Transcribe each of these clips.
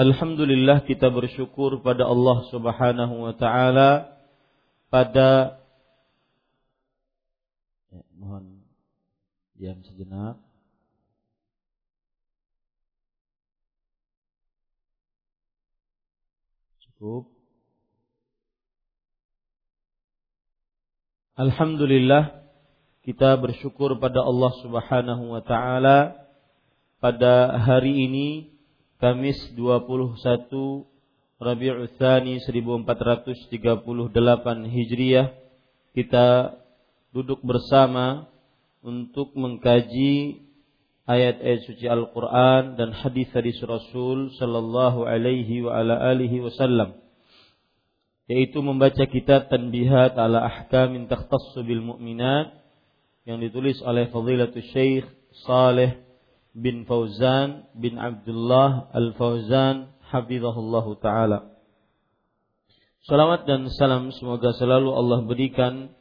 Alhamdulillah kita bersyukur pada Allah Subhanahu wa taala pada ya, mohon diam sejenak. Cukup. Alhamdulillah kita bersyukur pada Allah Subhanahu wa taala pada hari ini Kamis 21 Rabiul Tsani 1438 Hijriah kita duduk bersama untuk mengkaji ayat-ayat suci Al-Qur'an dan hadis-hadis Rasul sallallahu alaihi wa ala alihi wasallam yaitu membaca kitab Tanbihat ala Ahkamin Takhtassu bil Mu'minat yang ditulis oleh Fadilatul Syekh Saleh bin Fauzan bin Abdullah Al-Fauzan hafizahullah taala. Salawat dan salam semoga selalu Allah berikan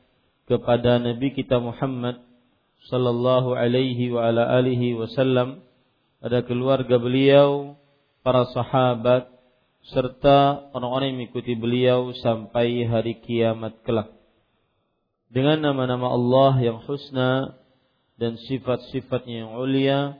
kepada Nabi kita Muhammad sallallahu alaihi wa ala alihi wasallam pada keluarga beliau, para sahabat serta orang-orang yang mengikuti beliau sampai hari kiamat kelak. Dengan nama-nama Allah yang husna dan sifat-sifatnya yang ulia,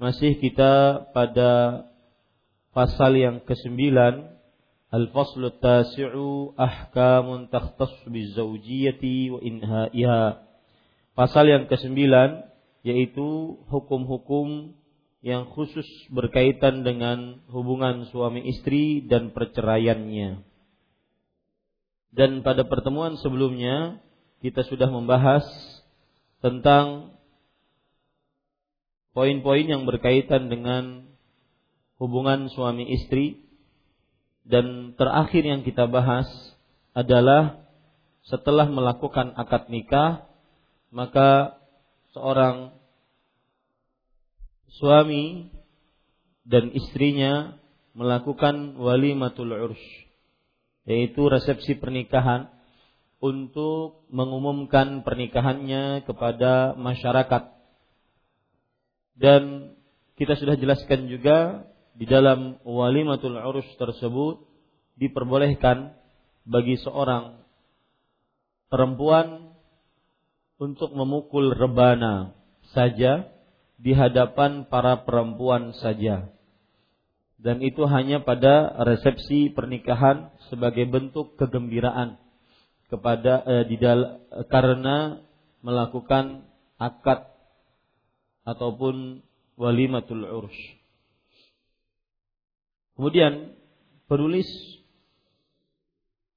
masih kita pada pasal yang ke-9 Al-faslu tasi'u ahkamun takhtassu bizawjiyati wa inhaiha. Pasal yang ke-9 yaitu hukum-hukum yang khusus berkaitan dengan hubungan suami istri dan perceraiannya. Dan pada pertemuan sebelumnya kita sudah membahas tentang poin-poin yang berkaitan dengan hubungan suami istri. Dan terakhir yang kita bahas adalah setelah melakukan akad nikah maka seorang suami dan istrinya melakukan walimatul ursh yaitu resepsi pernikahan untuk mengumumkan pernikahannya kepada masyarakat dan kita sudah jelaskan juga di dalam walimatul urus tersebut diperbolehkan bagi seorang perempuan untuk memukul rebana saja di hadapan para perempuan saja. Dan itu hanya pada resepsi pernikahan sebagai bentuk kegembiraan kepada eh, di dal, karena melakukan akad ataupun walimatul ursh. Kemudian penulis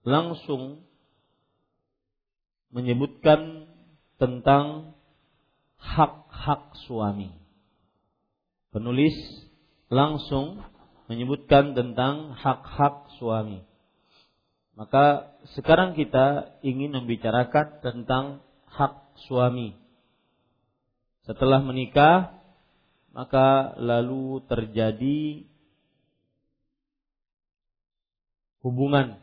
langsung menyebutkan tentang hak-hak suami. Penulis langsung menyebutkan tentang hak-hak suami. Maka sekarang kita ingin membicarakan tentang hak suami. Setelah menikah, maka lalu terjadi hubungan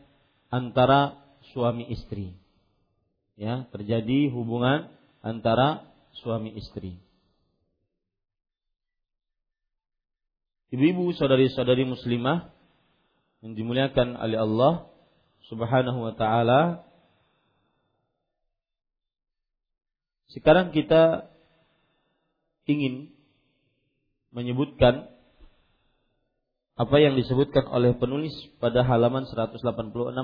antara suami istri. Ya, terjadi hubungan antara suami istri. Ibu-ibu saudari-saudari muslimah yang dimuliakan oleh Allah Subhanahu wa taala. Sekarang kita ingin menyebutkan apa yang disebutkan oleh penulis pada halaman 186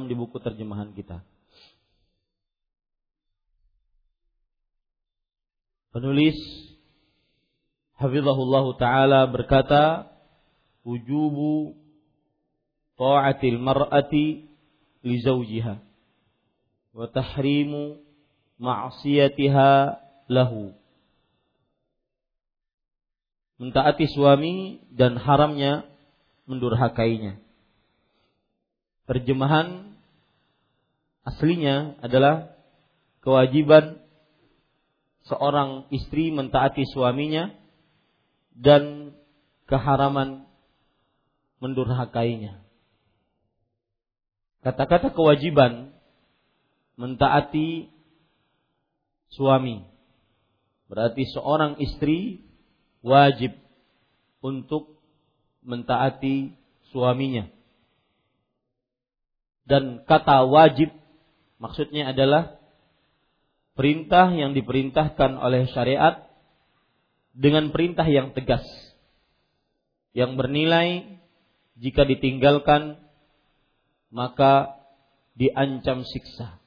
di buku terjemahan kita. Penulis Hafizahullah Ta'ala berkata, wujubu ta'atil mar'ati li zawjiha wa tahrimu lahu mentaati suami dan haramnya mendurhakainya terjemahan aslinya adalah kewajiban seorang istri mentaati suaminya dan keharaman mendurhakainya. Kata-kata kewajiban mentaati suami berarti seorang istri wajib untuk mentaati suaminya. Dan kata wajib maksudnya adalah perintah yang diperintahkan oleh syariat dengan perintah yang tegas yang bernilai jika ditinggalkan maka diancam siksa.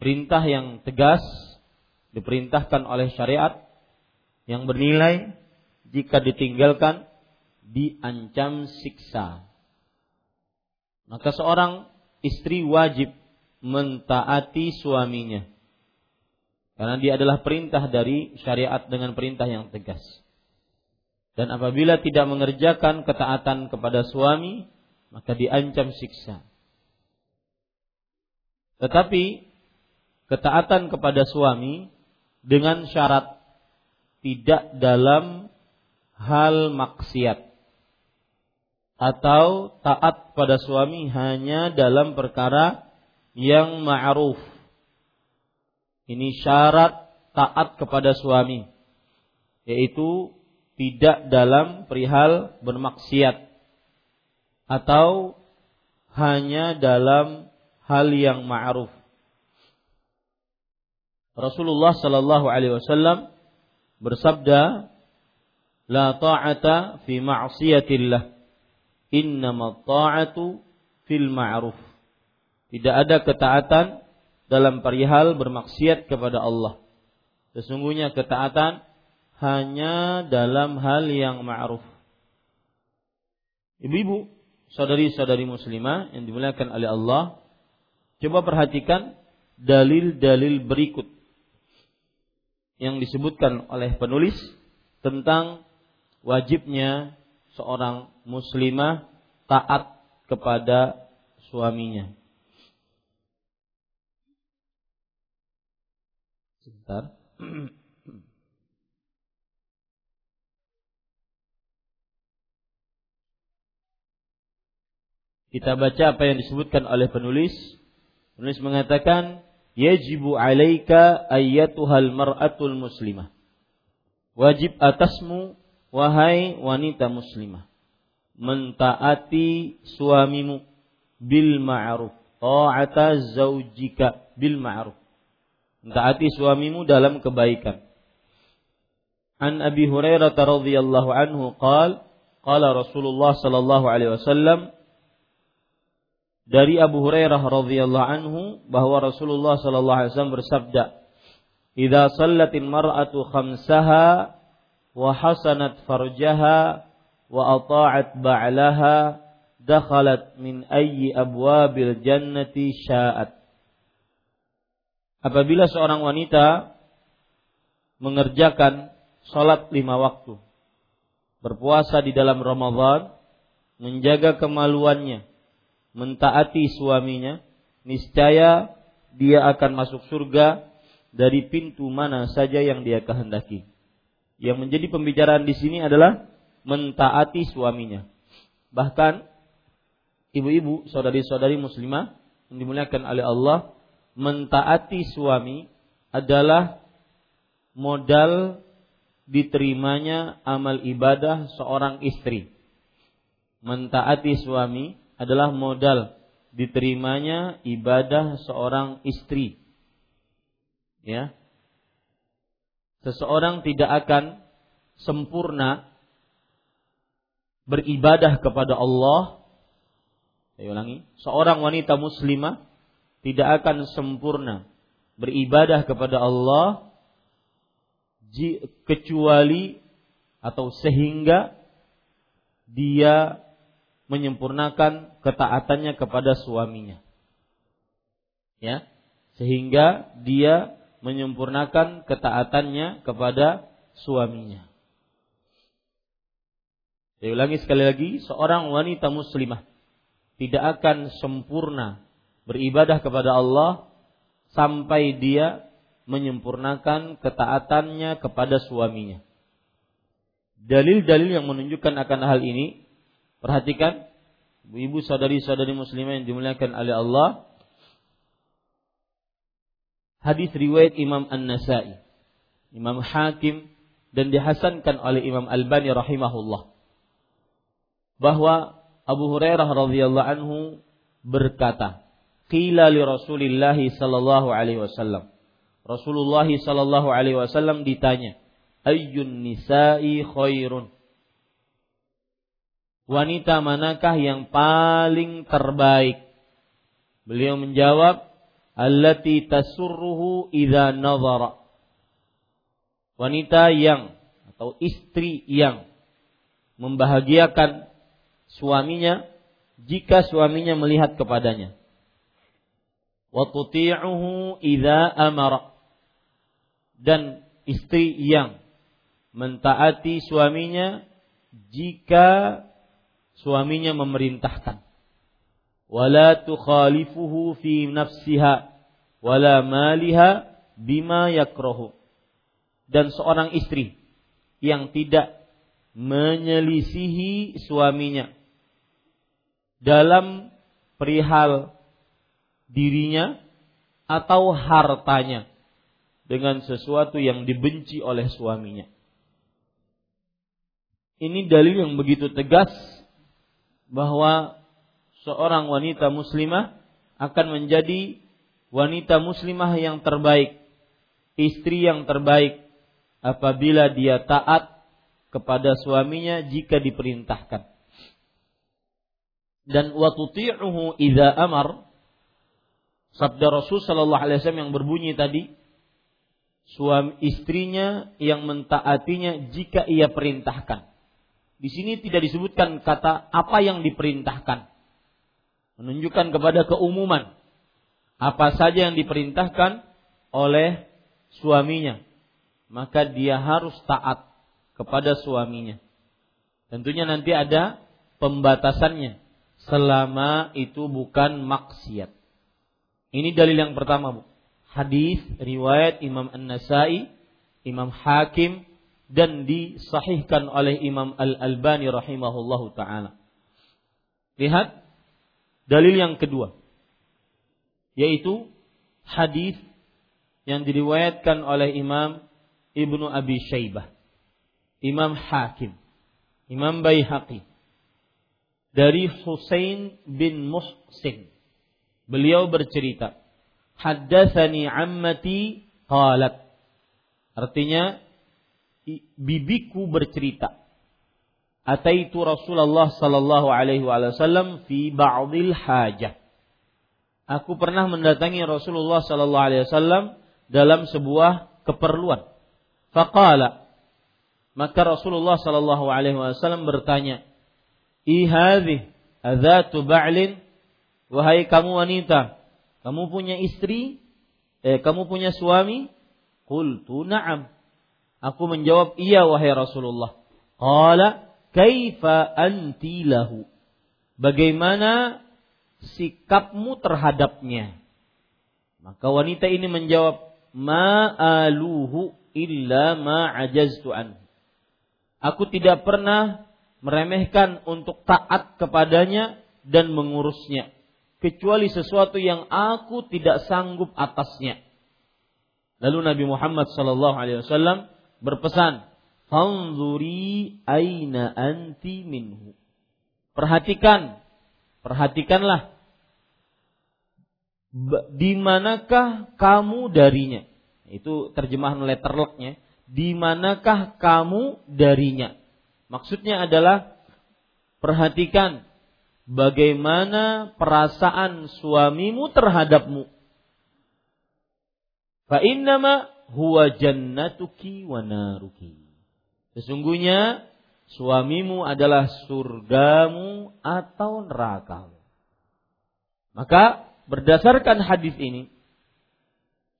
Perintah yang tegas diperintahkan oleh syariat yang bernilai jika ditinggalkan diancam siksa. Maka seorang istri wajib mentaati suaminya. Karena dia adalah perintah dari syariat dengan perintah yang tegas. Dan apabila tidak mengerjakan ketaatan kepada suami, maka diancam siksa. Tetapi ketaatan kepada suami dengan syarat tidak dalam hal maksiat atau taat pada suami hanya dalam perkara yang ma'ruf. Ini syarat taat kepada suami yaitu tidak dalam perihal bermaksiat atau hanya dalam hal yang ma'ruf. Rasulullah sallallahu alaihi wasallam bersabda, "La ta'ata fi ma'siyatillah, innama ta'atu fil ma'ruf." Tidak ada ketaatan dalam perihal bermaksiat kepada Allah. Sesungguhnya ketaatan hanya dalam hal yang ma'ruf. Ibu-ibu, saudari-saudari muslimah yang dimuliakan oleh Allah, coba perhatikan dalil-dalil berikut yang disebutkan oleh penulis tentang wajibnya seorang muslimah taat kepada suaminya. Sebentar. Kita baca apa yang disebutkan oleh penulis. Penulis mengatakan, "Yajibu 'alaika ayyatuhal mar'atul muslimah." Wajib atasmu wahai wanita muslimah mentaati suamimu bil ma'ruf ta'ata zaujika bil ma'ruf Mentaati suamimu dalam kebaikan. An Abi Hurairah radhiyallahu anhu qala qala Rasulullah sallallahu alaihi wasallam dari Abu Hurairah radhiyallahu anhu bahwa Rasulullah sallallahu alaihi wasallam bersabda, "Idza sallatil mar'atu khamsaha wa hasanat farjaha wa ata'at ba'laha dakhalat min ayyi abwabil jannati sya'at." Apabila seorang wanita mengerjakan sholat lima waktu, berpuasa di dalam Ramadan, menjaga kemaluannya, mentaati suaminya, niscaya dia akan masuk surga dari pintu mana saja yang dia kehendaki. Yang menjadi pembicaraan di sini adalah mentaati suaminya. Bahkan ibu-ibu, saudari-saudari muslimah yang dimuliakan oleh Allah, mentaati suami adalah modal diterimanya amal ibadah seorang istri. Mentaati suami adalah modal diterimanya ibadah seorang istri. Ya. Seseorang tidak akan sempurna beribadah kepada Allah. Saya ulangi, seorang wanita muslimah tidak akan sempurna beribadah kepada Allah kecuali atau sehingga dia menyempurnakan ketaatannya kepada suaminya. Ya, sehingga dia menyempurnakan ketaatannya kepada suaminya. Saya ulangi sekali lagi, seorang wanita muslimah tidak akan sempurna beribadah kepada Allah sampai dia menyempurnakan ketaatannya kepada suaminya. Dalil-dalil yang menunjukkan akan hal ini, perhatikan, ibu saudari-saudari muslimah yang dimuliakan oleh Allah, hadis riwayat Imam An-Nasai, Imam Hakim dan dihasankan oleh Imam Al-Bani rahimahullah. Bahwa Abu Hurairah radhiyallahu anhu berkata, "Qila li Rasulillah sallallahu alaihi wasallam" Rasulullah sallallahu alaihi wasallam ditanya, "Ayyun nisa'i khairun?" Wanita manakah yang paling terbaik? Beliau menjawab, "Allati tasurruhu idza nazara." Wanita yang atau istri yang membahagiakan suaminya jika suaminya melihat kepadanya. Wa tuti'uhu idza amara dan istri yang mentaati suaminya jika suaminya memerintahkan wala tukhalifuhu fi nafsiha wala maliha bima yakrahu dan seorang istri yang tidak menyelisihi suaminya dalam perihal dirinya atau hartanya dengan sesuatu yang dibenci oleh suaminya. Ini dalil yang begitu tegas bahwa seorang wanita muslimah akan menjadi wanita muslimah yang terbaik, istri yang terbaik apabila dia taat kepada suaminya jika diperintahkan. Dan wa tuti'uhu idza amar sabda Rasul sallallahu alaihi wasallam yang berbunyi tadi suami istrinya yang mentaatinya jika ia perintahkan. Di sini tidak disebutkan kata apa yang diperintahkan. Menunjukkan kepada keumuman apa saja yang diperintahkan oleh suaminya, maka dia harus taat kepada suaminya. Tentunya nanti ada pembatasannya selama itu bukan maksiat. Ini dalil yang pertama, hadis riwayat Imam An-Nasai, Imam Hakim dan disahihkan oleh Imam Al-Albani rahimahullahu taala. Lihat dalil yang kedua yaitu hadis yang diriwayatkan oleh Imam Ibnu Abi Syaibah, Imam Hakim, Imam Baihaqi dari Husain bin Muhsin. Beliau bercerita, haddatsani ammati qalat artinya bibiku bercerita. Ataitu Rasulullah sallallahu alaihi wasallam fi ba'dil hajah. Aku pernah mendatangi Rasulullah sallallahu alaihi wasallam dalam sebuah keperluan. Faqala maka Rasulullah sallallahu alaihi wasallam bertanya ihadhi adzatu ba'lin? Wahai kamu wanita kamu punya istri? Eh kamu punya suami? Qultu na'am Aku menjawab, iya wahai Rasulullah. Qala, kaifa anti lahu? Bagaimana sikapmu terhadapnya? Maka wanita ini menjawab, ma'aluhu illa ma'ajaztu an. Aku tidak pernah meremehkan untuk taat kepadanya dan mengurusnya kecuali sesuatu yang aku tidak sanggup atasnya. Lalu Nabi Muhammad wasallam berpesan, "Fanzuri aina anti minhu." Perhatikan, perhatikanlah di manakah kamu darinya. Itu terjemahan letterlocknya. Di manakah kamu darinya? Maksudnya adalah perhatikan bagaimana perasaan suamimu terhadapmu. Fa innama huwa jannatuki wa naruki. Sesungguhnya suamimu adalah surgamu atau nerakamu. Maka berdasarkan hadis ini,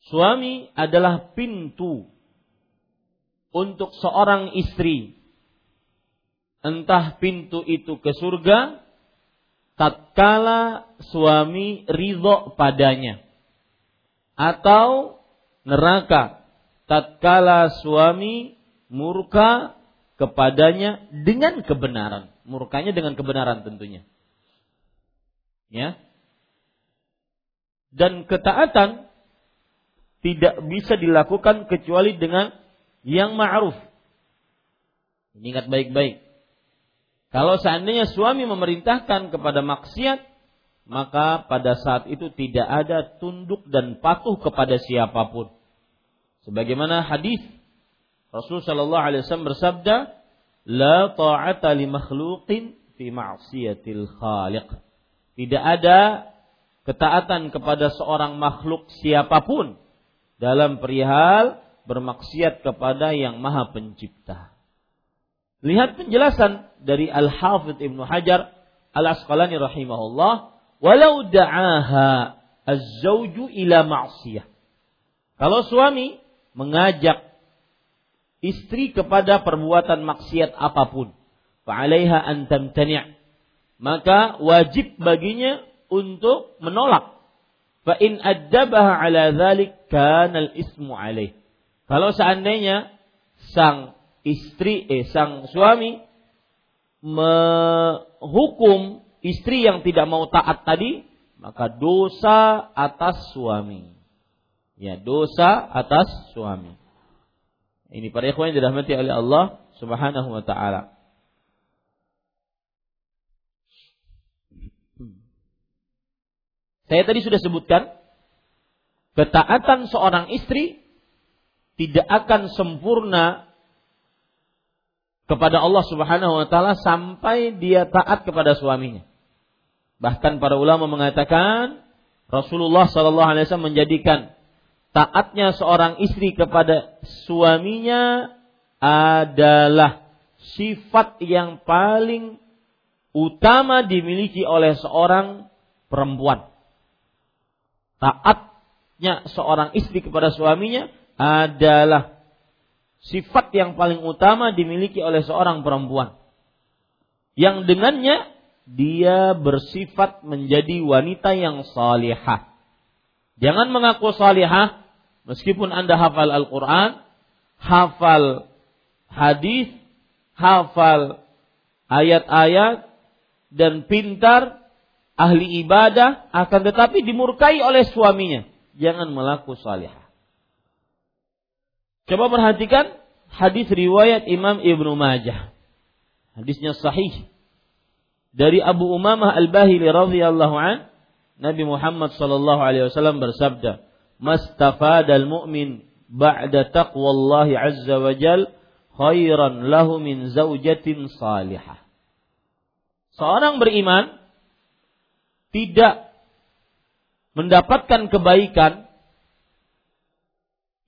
suami adalah pintu untuk seorang istri. Entah pintu itu ke surga, tatkala suami ridho padanya. Atau neraka tatkala suami murka kepadanya dengan kebenaran. Murkanya dengan kebenaran tentunya. Ya. Dan ketaatan tidak bisa dilakukan kecuali dengan yang ma'ruf. Ingat baik-baik. Kalau seandainya suami memerintahkan kepada maksiat, maka pada saat itu tidak ada tunduk dan patuh kepada siapa pun. Sebagaimana hadis Rasul Shallallahu Alaihi Wasallam bersabda, "La ta'ata li makhluqin fi ma'siyatil khaliq." Tidak ada ketaatan kepada seorang makhluk siapa pun dalam perihal bermaksiat kepada yang Maha Pencipta. Lihat penjelasan dari Al-Hafidh Ibnu Hajar Al-Asqalani rahimahullah, "Walau da'aha az-zawju ila ma'siyah." Kalau suami mengajak istri kepada perbuatan maksiat apa pun. Fa'alaiha an tamtani' maka wajib baginya untuk menolak. Fa in addabaha ala dzalik kana al-ismu alaih. Kalau seandainya sang istri eh sang suami menghukum istri yang tidak mau taat tadi, maka dosa atas suami. Ya, dosa atas suami. Ini para ikhwan yang dirahmati oleh Allah Subhanahu wa taala. Saya tadi sudah sebutkan ketaatan seorang istri tidak akan sempurna kepada Allah Subhanahu wa taala sampai dia taat kepada suaminya. Bahkan para ulama mengatakan Rasulullah sallallahu alaihi wasallam menjadikan taatnya seorang istri kepada suaminya adalah sifat yang paling utama dimiliki oleh seorang perempuan. Taatnya seorang istri kepada suaminya adalah sifat yang paling utama dimiliki oleh seorang perempuan. Yang dengannya dia bersifat menjadi wanita yang salihah. Jangan mengaku salihah Meskipun Anda hafal Al-Quran, hafal hadis, hafal ayat-ayat, dan pintar, ahli ibadah, akan tetapi dimurkai oleh suaminya. Jangan melaku salihah. Coba perhatikan hadis riwayat Imam Ibnu Majah. Hadisnya sahih. Dari Abu Umamah Al-Bahili radhiyallahu an, Nabi Muhammad sallallahu alaihi wasallam bersabda, mastafadal mu'min ba'da taqwallahi azza wa jal khairan lahu min zaujatin salihah. Seorang beriman tidak mendapatkan kebaikan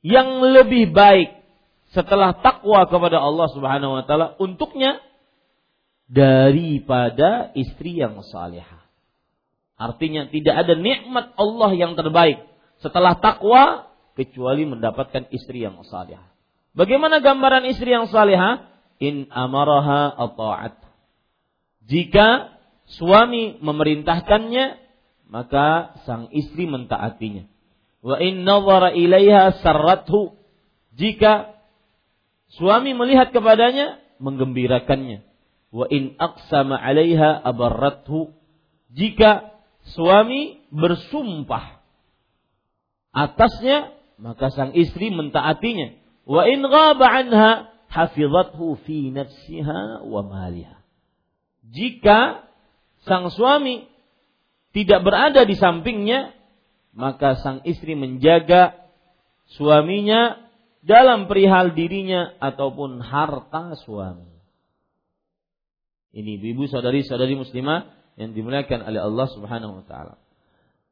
yang lebih baik setelah takwa kepada Allah Subhanahu wa taala untuknya daripada istri yang salihah. Artinya tidak ada nikmat Allah yang terbaik setelah takwa kecuali mendapatkan istri yang salihah. Bagaimana gambaran istri yang salihah? In amaraha ata'at. Jika suami memerintahkannya, maka sang istri mentaatinya. Wa in nazara ilaiha sarrathu. Jika suami melihat kepadanya, menggembirakannya. Wa in aqsama 'alaiha abarrathu. Jika suami bersumpah atasnya, maka sang istri mentaatinya. Wa in ghaba anha hafizathu fi nafsiha wa maliha. Jika sang suami tidak berada di sampingnya, maka sang istri menjaga suaminya dalam perihal dirinya ataupun harta suami. Ini ibu saudari-saudari muslimah yang dimuliakan oleh Allah Subhanahu wa taala.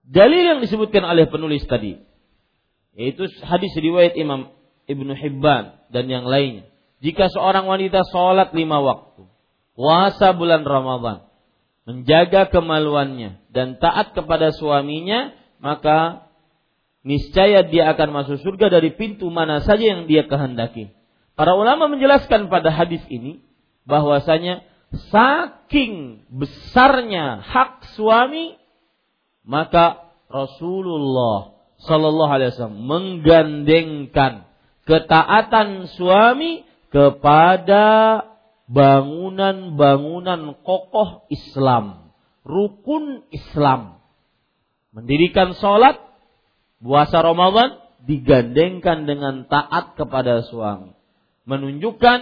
Dalil yang disebutkan oleh penulis tadi yaitu hadis riwayat Imam Ibnu Hibban dan yang lainnya. Jika seorang wanita sholat lima waktu, puasa bulan Ramadan, menjaga kemaluannya dan taat kepada suaminya, maka niscaya dia akan masuk surga dari pintu mana saja yang dia kehendaki. Para ulama menjelaskan pada hadis ini bahwasanya saking besarnya hak suami maka Rasulullah Sallallahu Alaihi Wasallam menggandengkan ketaatan suami kepada bangunan-bangunan kokoh Islam, rukun Islam. Mendirikan sholat, puasa Ramadan digandengkan dengan taat kepada suami. Menunjukkan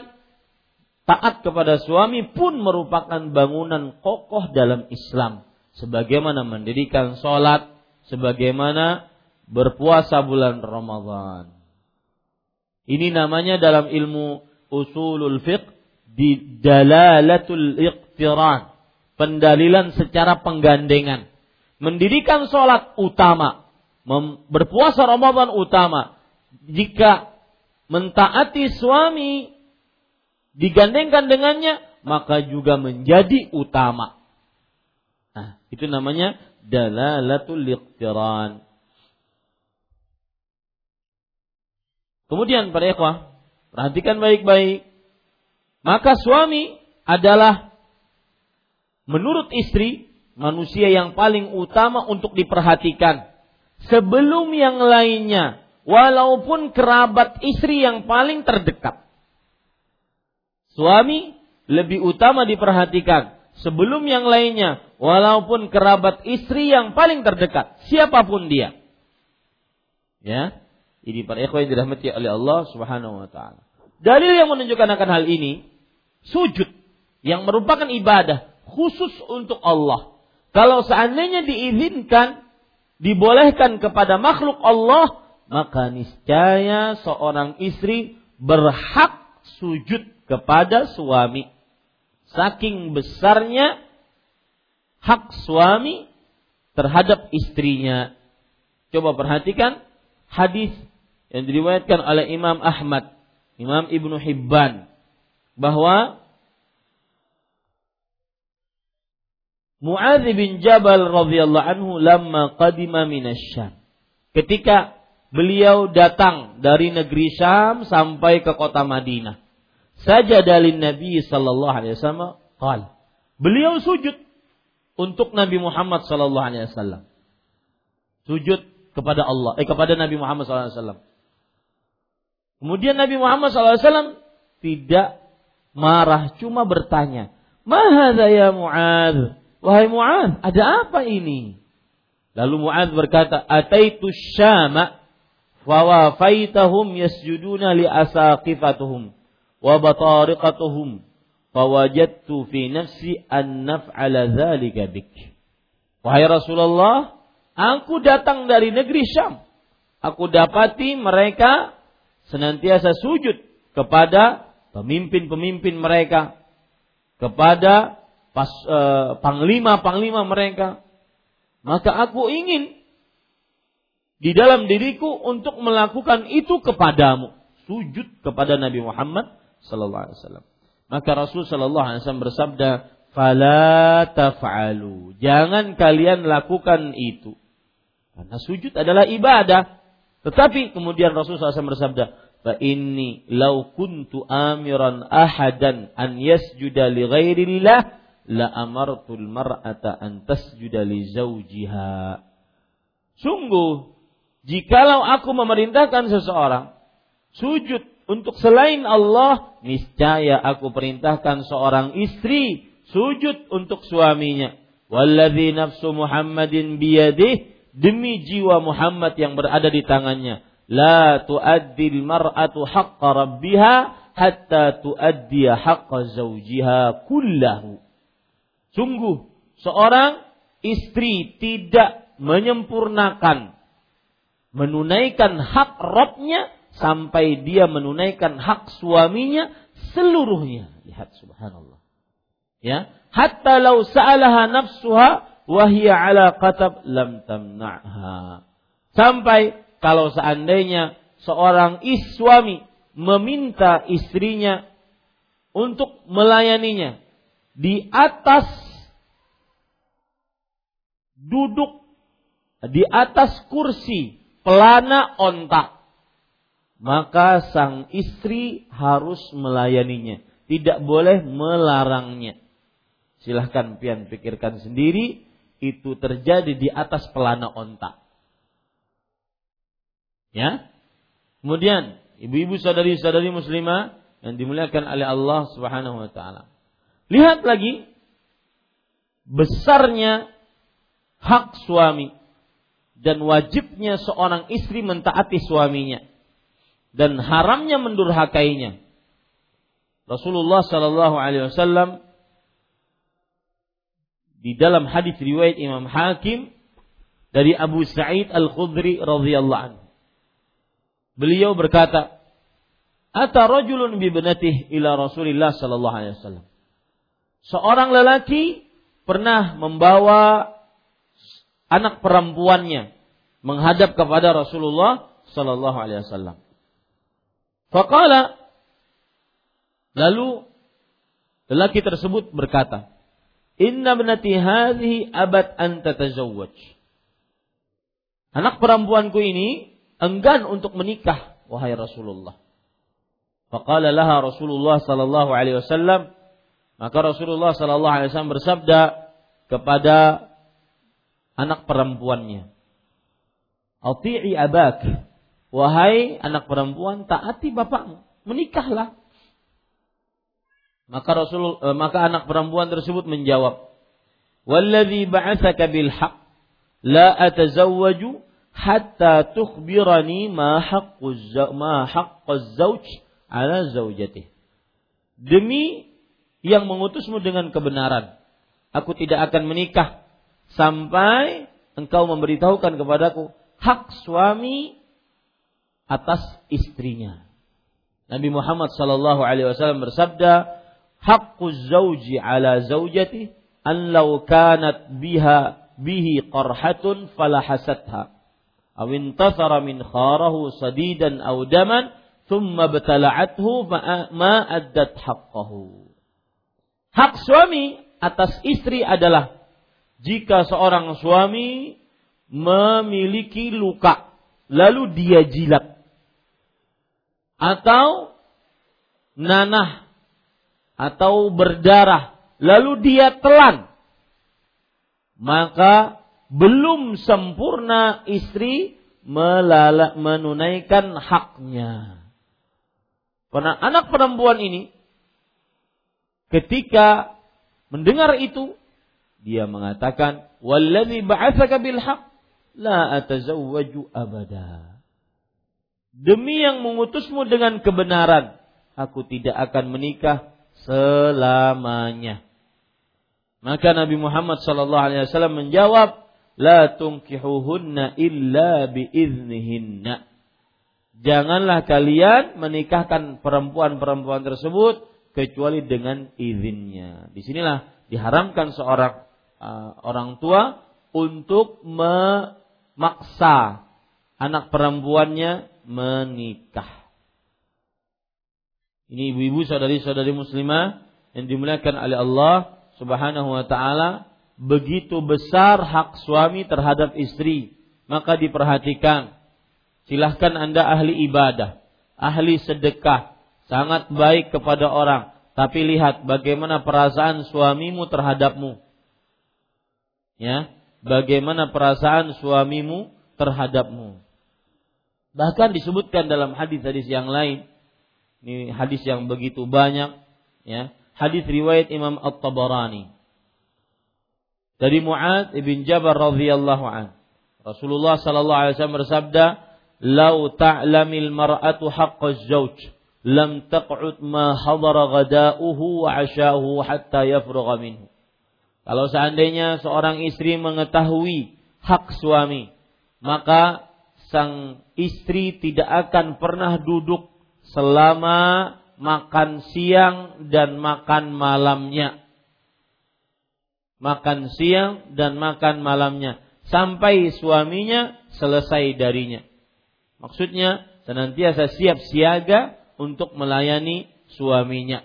taat kepada suami pun merupakan bangunan kokoh dalam Islam. Sebagaimana mendirikan sholat, sebagaimana berpuasa bulan Ramadan. Ini namanya dalam ilmu usulul fiqh di dalalatul iqtiran. Pendalilan secara penggandengan. Mendirikan sholat utama. berpuasa Ramadan utama. Jika mentaati suami digandengkan dengannya, maka juga menjadi utama. Nah, itu namanya dalalatul iqtiran. Kemudian para ikhwah, perhatikan baik-baik. Maka suami adalah menurut istri manusia yang paling utama untuk diperhatikan sebelum yang lainnya walaupun kerabat istri yang paling terdekat. Suami lebih utama diperhatikan sebelum yang lainnya walaupun kerabat istri yang paling terdekat siapa pun dia. Ya. Ini para ikhwan yang dirahmati oleh Allah Subhanahu wa taala. Dalil yang menunjukkan akan hal ini sujud yang merupakan ibadah khusus untuk Allah. Kalau seandainya diizinkan dibolehkan kepada makhluk Allah, maka niscaya seorang istri berhak sujud kepada suami. Saking besarnya hak suami terhadap istrinya. Coba perhatikan hadis yang diriwayatkan oleh Imam Ahmad, Imam Ibnu Hibban bahwa Muadz bin Jabal radhiyallahu anhu lamma qadima minasyam. Ketika beliau datang dari negeri Syam sampai ke kota Madinah. Saja dalin Nabi sallallahu alaihi wasallam qal. Beliau sujud untuk Nabi Muhammad sallallahu alaihi wasallam. Sujud kepada Allah, eh kepada Nabi Muhammad sallallahu alaihi wasallam. Kemudian Nabi Muhammad SAW tidak marah, cuma bertanya, Mahadha ya Mu'ad? Wahai Mu'ad, ada apa ini? Lalu Mu'ad berkata, Ataitu syama fawafaitahum yasjuduna li asaqifatuhum wa batariqatuhum fawajadtu fi nafsi an naf'ala dhalika bik. Wahai Rasulullah, aku datang dari negeri Syam. Aku dapati mereka senantiasa sujud kepada pemimpin-pemimpin mereka, kepada pas, eh, panglima-panglima mereka, maka aku ingin di dalam diriku untuk melakukan itu kepadamu, sujud kepada Nabi Muhammad sallallahu alaihi wasallam. Maka Rasul sallallahu alaihi wasallam bersabda, "Fala taf'alu." Jangan kalian lakukan itu. Karena sujud adalah ibadah. Tetapi kemudian Rasul SAW bersabda, "Fa inni law kuntu amiran ahadan an yasjuda li ghairillah la amartul mar'ata an tasjuda li zawjiha." Sungguh, jikalau aku memerintahkan seseorang sujud untuk selain Allah, niscaya aku perintahkan seorang istri sujud untuk suaminya. Walladzi nafsu Muhammadin biyadih demi jiwa Muhammad yang berada di tangannya. La tuaddil mar'atu haqqa rabbiha hatta tuaddiya haqqa zawjiha kullahu. Sungguh seorang istri tidak menyempurnakan menunaikan hak Rabbnya sampai dia menunaikan hak suaminya seluruhnya. Lihat subhanallah. Ya, hatta law sa'alaha nafsuha wa hiya ala qatab lam tamna'ha. Sampai kalau seandainya seorang suami meminta istrinya untuk melayaninya di atas duduk di atas kursi pelana ontak maka sang istri harus melayaninya, tidak boleh melarangnya. Silahkan pian pikirkan sendiri, itu terjadi di atas pelana ontak. Ya. Kemudian, ibu-ibu saudari-saudari muslimah yang dimuliakan oleh Allah Subhanahu wa taala. Lihat lagi besarnya hak suami dan wajibnya seorang istri mentaati suaminya dan haramnya mendurhakainya. Rasulullah Shallallahu Alaihi Wasallam di dalam hadis riwayat Imam Hakim dari Abu Sa'id Al Khudri radhiyallahu anhu. Beliau berkata, "Ata rajulun bi benatih ila Rasulillah sallallahu alaihi wasallam." Seorang lelaki pernah membawa anak perempuannya menghadap kepada Rasulullah sallallahu alaihi wasallam. Faqala lalu lelaki tersebut berkata, "Inna ibnati hadhihi abad an tatazawwaj." Anak perempuanku ini enggan untuk menikah, wahai Rasulullah. Faqala laha Rasulullah sallallahu alaihi wasallam, maka Rasulullah sallallahu alaihi wasallam bersabda kepada anak perempuannya, "Ati'i abak." Wahai anak perempuan, taati bapakmu, menikahlah. Maka Rasul eh, maka anak perempuan tersebut menjawab, "Wallazi ba'atsaka bil haqq la atazawwaju hatta tukhbirani ma haqqu ma haqqu zauj ala zaujati." Demi yang mengutusmu dengan kebenaran, aku tidak akan menikah sampai engkau memberitahukan kepadaku hak suami atas istrinya. Nabi Muhammad sallallahu alaihi wasallam bersabda, "Haqqu zauji ala zaujati an law kanat biha bihi qarhatun falahasatha aw intasara min kharahu sadidan aw daman thumma betala'athu ma addat haqqahu." Hak suami atas istri adalah jika seorang suami memiliki luka lalu dia jilat atau nanah atau berdarah lalu dia telan maka belum sempurna istri melala, menunaikan haknya. Karena anak perempuan ini ketika mendengar itu dia mengatakan wallazi ba'atsaka bil haqq la atazawwaju abada demi yang mengutusmu dengan kebenaran, aku tidak akan menikah selamanya. Maka Nabi Muhammad sallallahu alaihi wasallam menjawab, la tunkihuhunna illa biiznihinna. Janganlah kalian menikahkan perempuan-perempuan tersebut kecuali dengan izinnya. Di sinilah diharamkan seorang uh, orang tua untuk memaksa anak perempuannya menikah. Ini ibu-ibu saudari-saudari muslimah yang dimuliakan oleh Allah Subhanahu wa taala, begitu besar hak suami terhadap istri, maka diperhatikan. Silahkan Anda ahli ibadah, ahli sedekah, sangat baik kepada orang, tapi lihat bagaimana perasaan suamimu terhadapmu. Ya, bagaimana perasaan suamimu terhadapmu. Bahkan disebutkan dalam hadis-hadis yang lain. Ini hadis yang begitu banyak, ya. Hadis riwayat Imam At-Tabarani. Dari Mu'ad ibn Jabal radhiyallahu an. Rasulullah sallallahu alaihi wasallam bersabda, "Lau ta'lamil mar'atu haqqaz zawj, lam taq'ud ma hadara ghada'uhu wa 'asha'uhu hatta yafrugha minhu." Kalau seandainya seorang istri mengetahui hak suami, maka sang istri tidak akan pernah duduk selama makan siang dan makan malamnya. Makan siang dan makan malamnya sampai suaminya selesai darinya. Maksudnya senantiasa siap siaga untuk melayani suaminya.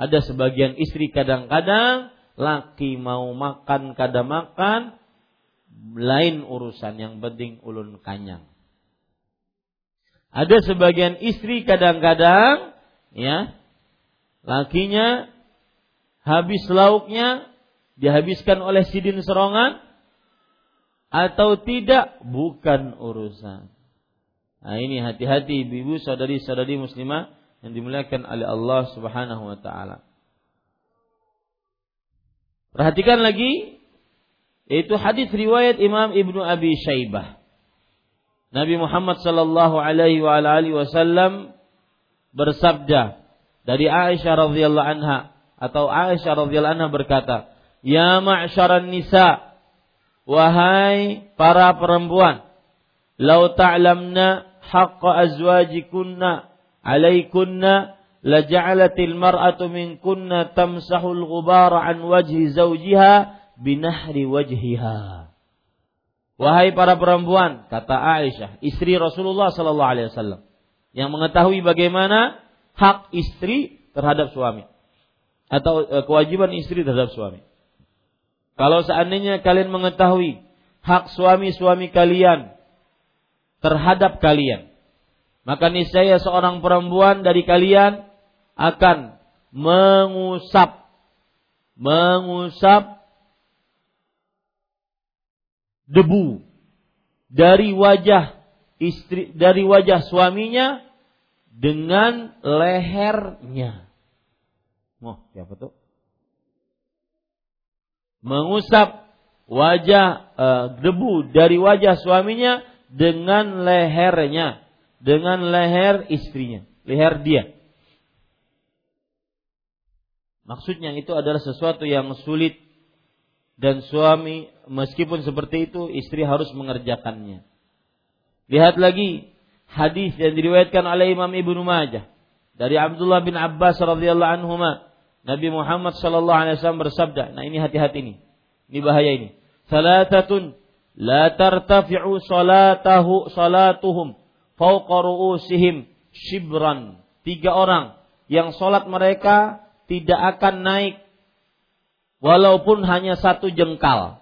Ada sebagian istri kadang-kadang laki mau makan kada makan lain urusan yang penting ulun kanyang. Ada sebagian istri kadang-kadang ya lakinya habis lauknya dihabiskan oleh sidin serongan atau tidak bukan urusan. Nah ini hati-hati ibu saudari-saudari muslimah yang dimuliakan oleh Allah Subhanahu wa taala. Perhatikan lagi yaitu hadis riwayat Imam Ibnu Abi Syaibah. Nabi Muhammad sallallahu alaihi wa alihi wasallam bersabda dari Aisyah radhiyallahu anha atau Aisyah radhiyallahu anha berkata, "Ya ma'syaran nisa, wahai para perempuan, lau ta'lamna haqqa azwajikunna alaikunna laja'alatil mar'atu minkunna tamsahul ghubara an wajhi zawjiha binahri wajhiha. Wahai para perempuan, kata Aisyah, istri Rasulullah sallallahu alaihi wasallam, yang mengetahui bagaimana hak istri terhadap suami atau e, kewajiban istri terhadap suami. Kalau seandainya kalian mengetahui hak suami-suami kalian terhadap kalian, maka niscaya seorang perempuan dari kalian akan mengusap mengusap debu dari wajah istri dari wajah suaminya dengan lehernya. Oh, siapa tuh? Mengusap wajah e, debu dari wajah suaminya dengan lehernya, dengan leher istrinya, leher dia. Maksudnya itu adalah sesuatu yang sulit dan suami meskipun seperti itu istri harus mengerjakannya. Lihat lagi hadis yang diriwayatkan oleh Imam Ibnu Majah dari Abdullah bin Abbas radhiyallahu anhu Nabi Muhammad sallallahu alaihi wasallam bersabda, nah ini hati-hati nih. Ini bahaya ini. Salatatun la tartafi'u salatahu salatuhum fawqa ru'usihim shibran. Tiga orang yang salat mereka tidak akan naik walaupun hanya satu jengkal.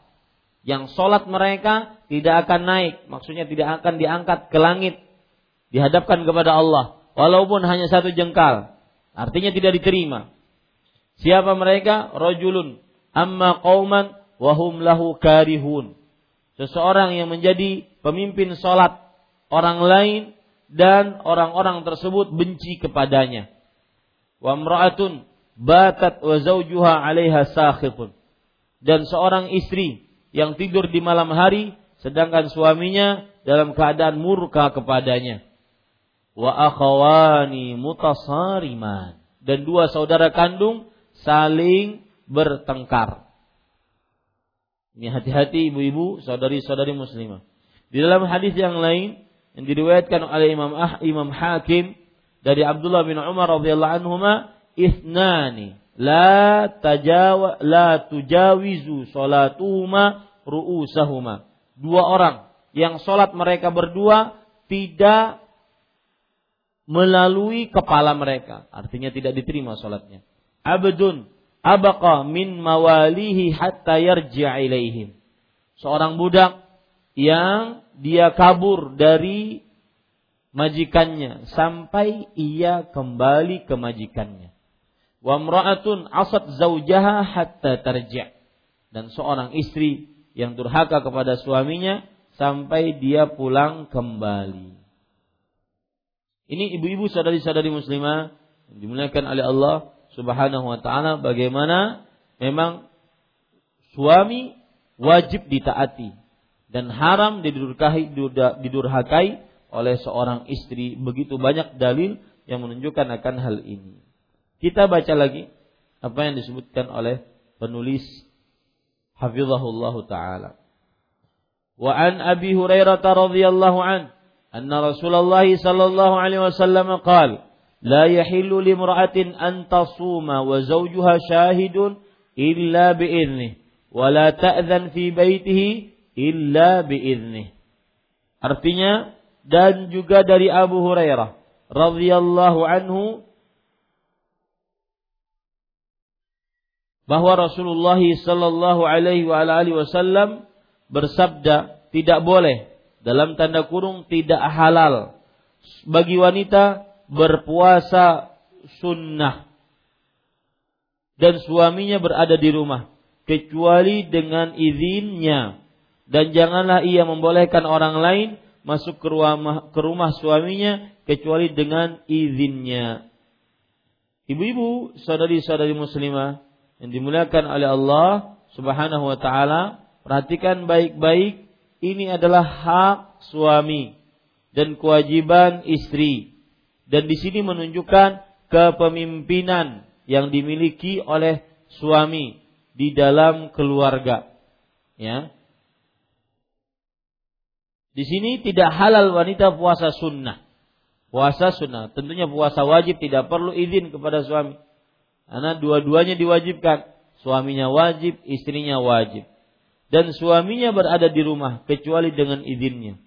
Yang sholat mereka tidak akan naik, maksudnya tidak akan diangkat ke langit, dihadapkan kepada Allah, walaupun hanya satu jengkal. Artinya tidak diterima. Siapa mereka? Rojulun amma qauman wahum lahu karihun. Seseorang yang menjadi pemimpin sholat orang lain dan orang-orang tersebut benci kepadanya. Wa batat wa zawjuha 'alaiha sakhitun. Dan seorang istri yang tidur di malam hari sedangkan suaminya dalam keadaan murka kepadanya. Wa akhawani mutasariman. Dan dua saudara kandung saling bertengkar. Ini hati-hati ibu-ibu, saudari-saudari muslimah. Di dalam hadis yang lain yang diriwayatkan oleh Imam Ah Imam Hakim dari Abdullah bin Umar radhiyallahu anhuma isnani la tajawa la tujawizu salatuhuma ru'usahuma. Dua orang yang sholat mereka berdua tidak melalui kepala mereka. Artinya tidak diterima sholatnya. Abdun abaqa min mawalihi hatta yarji'a ilaihim. Seorang budak yang dia kabur dari majikannya sampai ia kembali ke majikannya. Wa mra'atun asat zaujaha hatta tarji'. Dan seorang istri yang durhaka kepada suaminya sampai dia pulang kembali. Ini ibu-ibu saudari-saudari muslimah yang dimuliakan oleh Allah Subhanahu wa taala bagaimana memang suami wajib ditaati dan haram didurhakai didurhakai oleh seorang istri. Begitu banyak dalil yang menunjukkan akan hal ini. Kita baca lagi apa yang disebutkan oleh penulis Hafizahullah taala. Wa an Abi Hurairah radhiyallahu an anna Rasulullah sallallahu alaihi wasallam qala لا يحل لامرأة أن تصوم وزوجها شاهد إلا بإذنه ولا تأذن في بيته إلا بإذنه Artinya dan juga dari Abu Hurairah radhiyallahu anhu bahwa Rasulullah sallallahu alaihi wasallam bersabda tidak boleh. Dalam tanda kurung tidak halal. Bagi wanita berpuasa sunnah. Dan suaminya berada di rumah kecuali dengan izinnya. Dan janganlah ia membolehkan orang lain masuk ke rumah ke rumah suaminya kecuali dengan izinnya. Ibu-ibu, saudari-saudari muslimah yang dimuliakan oleh Allah Subhanahu wa taala, perhatikan baik-baik ini adalah hak suami dan kewajiban istri. Dan di sini menunjukkan kepemimpinan yang dimiliki oleh suami di dalam keluarga. Ya. Di sini tidak halal wanita puasa sunnah. Puasa sunnah. Tentunya puasa wajib tidak perlu izin kepada suami. Karena dua-duanya diwajibkan. Suaminya wajib, istrinya wajib. Dan suaminya berada di rumah kecuali dengan izinnya.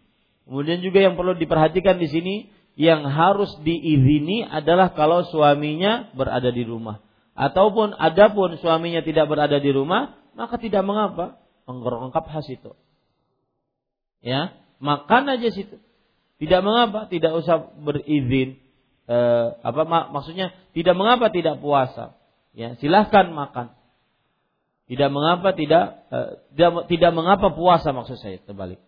Kemudian juga yang perlu diperhatikan di sini yang harus diizini adalah kalau suaminya berada di rumah. Ataupun adapun suaminya tidak berada di rumah, maka tidak mengapa mengerongkap khas itu. Ya, makan aja situ. Tidak mengapa, tidak usah berizin eh, apa mak, maksudnya tidak mengapa tidak puasa. Ya silahkan makan. Tidak mengapa tidak eh, tidak tidak mengapa puasa maksud saya terbalik.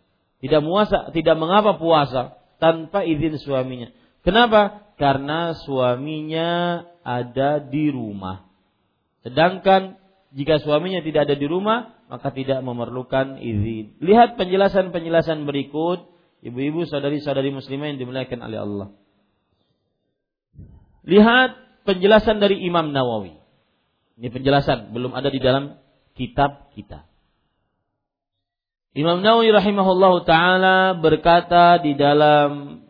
Tidak puasa tidak mengapa puasa tanpa izin suaminya. Kenapa? Karena suaminya ada di rumah. Sedangkan jika suaminya tidak ada di rumah maka tidak memerlukan izin. Lihat penjelasan-penjelasan berikut ibu-ibu saudari-saudari muslimah yang dimuliakan oleh Allah Lihat penjelasan dari Imam Nawawi. Ini penjelasan belum ada di dalam kitab kita. Imam Nawawi rahimahullahu taala berkata di dalam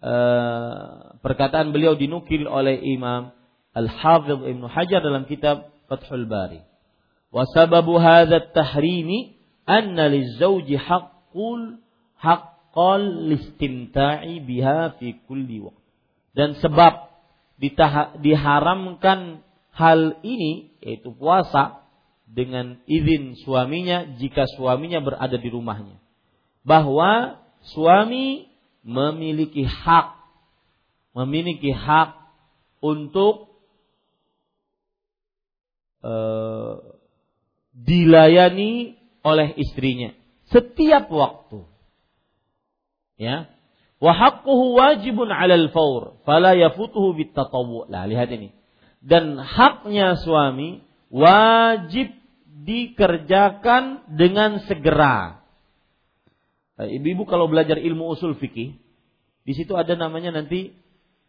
uh, perkataan beliau dinukil oleh Imam Al-Hafidh Ibnu Hajar dalam kitab Fathul Bari. Wa sababu hadza at-tahrimi anna lizawji haqqul haqqal listimta'i biha fi kulli waqt. Dan sebab diharamkan hal ini yaitu puasa dengan izin suaminya jika suaminya berada di rumahnya. Bahwa suami memiliki hak memiliki hak untuk uh, dilayani oleh istrinya setiap waktu. Ya, wa haqquhu wajibun 'alal faur fala yafutuhu bitatawwu. Lah lihat ini. Dan haknya suami wajib dikerjakan dengan segera. Ibu-ibu kalau belajar ilmu usul fikih, di situ ada namanya nanti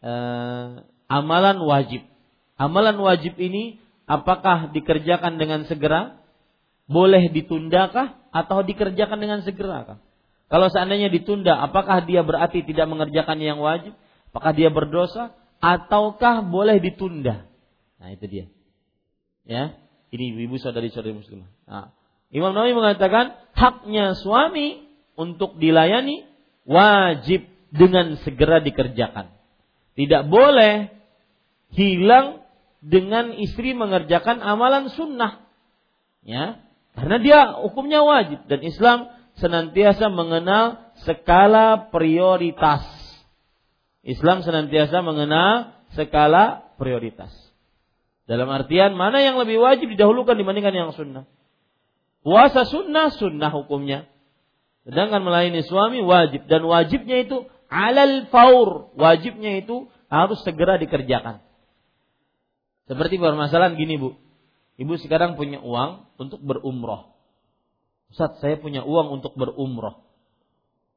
uh, amalan wajib. Amalan wajib ini apakah dikerjakan dengan segera? Boleh ditundakah atau dikerjakan dengan segera? Kalau seandainya ditunda, apakah dia berarti tidak mengerjakan yang wajib? Apakah dia berdosa? Ataukah boleh ditunda? Nah itu dia. Ya, ini ibu saudari saudari muslimah. Nah, Imam Nawawi mengatakan haknya suami untuk dilayani wajib dengan segera dikerjakan. Tidak boleh hilang dengan istri mengerjakan amalan sunnah. Ya, karena dia hukumnya wajib dan Islam senantiasa mengenal skala prioritas. Islam senantiasa mengenal skala prioritas. Dalam artian mana yang lebih wajib didahulukan dibandingkan yang sunnah. Puasa sunnah, sunnah hukumnya. Sedangkan melayani suami wajib. Dan wajibnya itu alal faur. Wajibnya itu harus segera dikerjakan. Seperti permasalahan gini bu. Ibu sekarang punya uang untuk berumroh. Ustaz saya punya uang untuk berumroh.